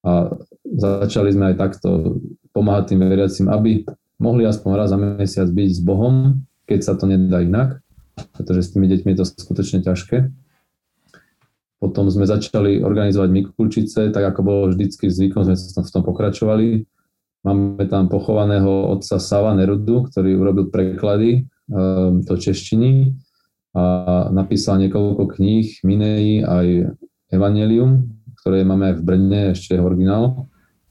a začali sme aj takto pomáhať tým veriacim, aby mohli aspoň raz za mesiac byť s Bohom, keď sa to nedá inak, pretože s tými deťmi je to skutočne ťažké. Potom sme začali organizovať Mikulčice, tak ako bolo vždycky zvykom, sme v tom pokračovali. Máme tam pochovaného otca Sava Nerudu, ktorý urobil preklady um, do češtiny a napísal niekoľko kníh, Minei aj Evangelium, ktoré máme aj v Brne, ešte je originál.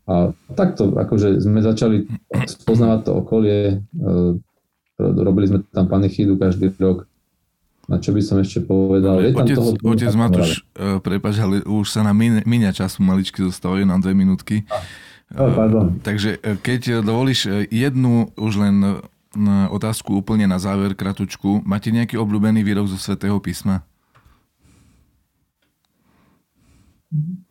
A takto, akože sme začali spoznávať to okolie, e, robili sme tam panichydu každý rok. Na čo by som ešte povedal? Je otec, toho otec Matúš, uh, prepáč, ale už sa nám míňa času maličky, zostávajú nám dve minútky. Oh, pardon. takže keď dovolíš jednu už len otázku úplne na záver, kratučku. Máte nejaký obľúbený výrok zo Svetého písma? Mm-hmm.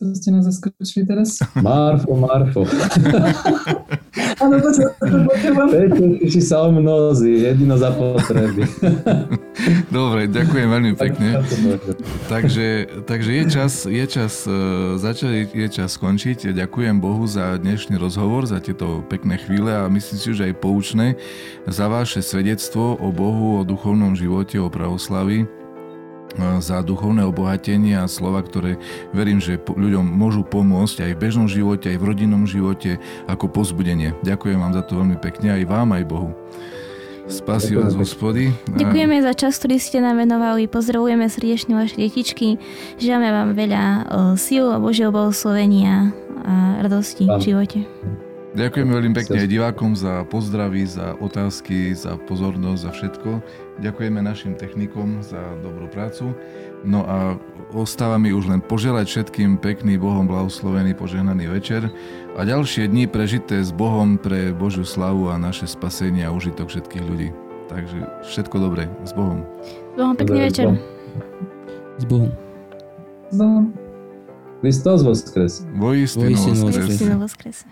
To ste nás zaskočili teraz. Marfo, Marfo. Áno, to čo Peťo, sa omnozí, jedino za potreby. Dobre, ďakujem veľmi pekne. takže, takže je čas, je čas uh, začať, je čas skončiť. Ďakujem Bohu za dnešný rozhovor, za tieto pekné chvíle a myslím si, že aj poučné za vaše svedectvo o Bohu, o duchovnom živote, o pravoslavi za duchovné obohatenie a slova, ktoré verím, že ľuďom môžu pomôcť aj v bežnom živote, aj v rodinnom živote ako pozbudenie. Ďakujem vám za to veľmi pekne, aj vám, aj Bohu. Spasí vás hospody. Ďakujeme za čas, ktorý ste nám venovali. Pozdravujeme srdečne vaše detičky. Želáme vám veľa síl a Božieho blahoslovenia a radosti v živote. Ďakujem veľmi pekne aj divákom za pozdravy, za otázky, za pozornosť, za všetko. Ďakujeme našim technikom za dobrú prácu. No a ostáva mi už len poželať všetkým pekný Bohom blahoslovený požehnaný večer a ďalšie dni prežité s Bohom pre Božiu slavu a naše spasenie a užitok všetkých ľudí. Takže všetko dobré. S Bohom. S Bohom pekný večer. S Bohom. S Bohom. Hristos voskres. Voistinu voskres. Voistinu voskres.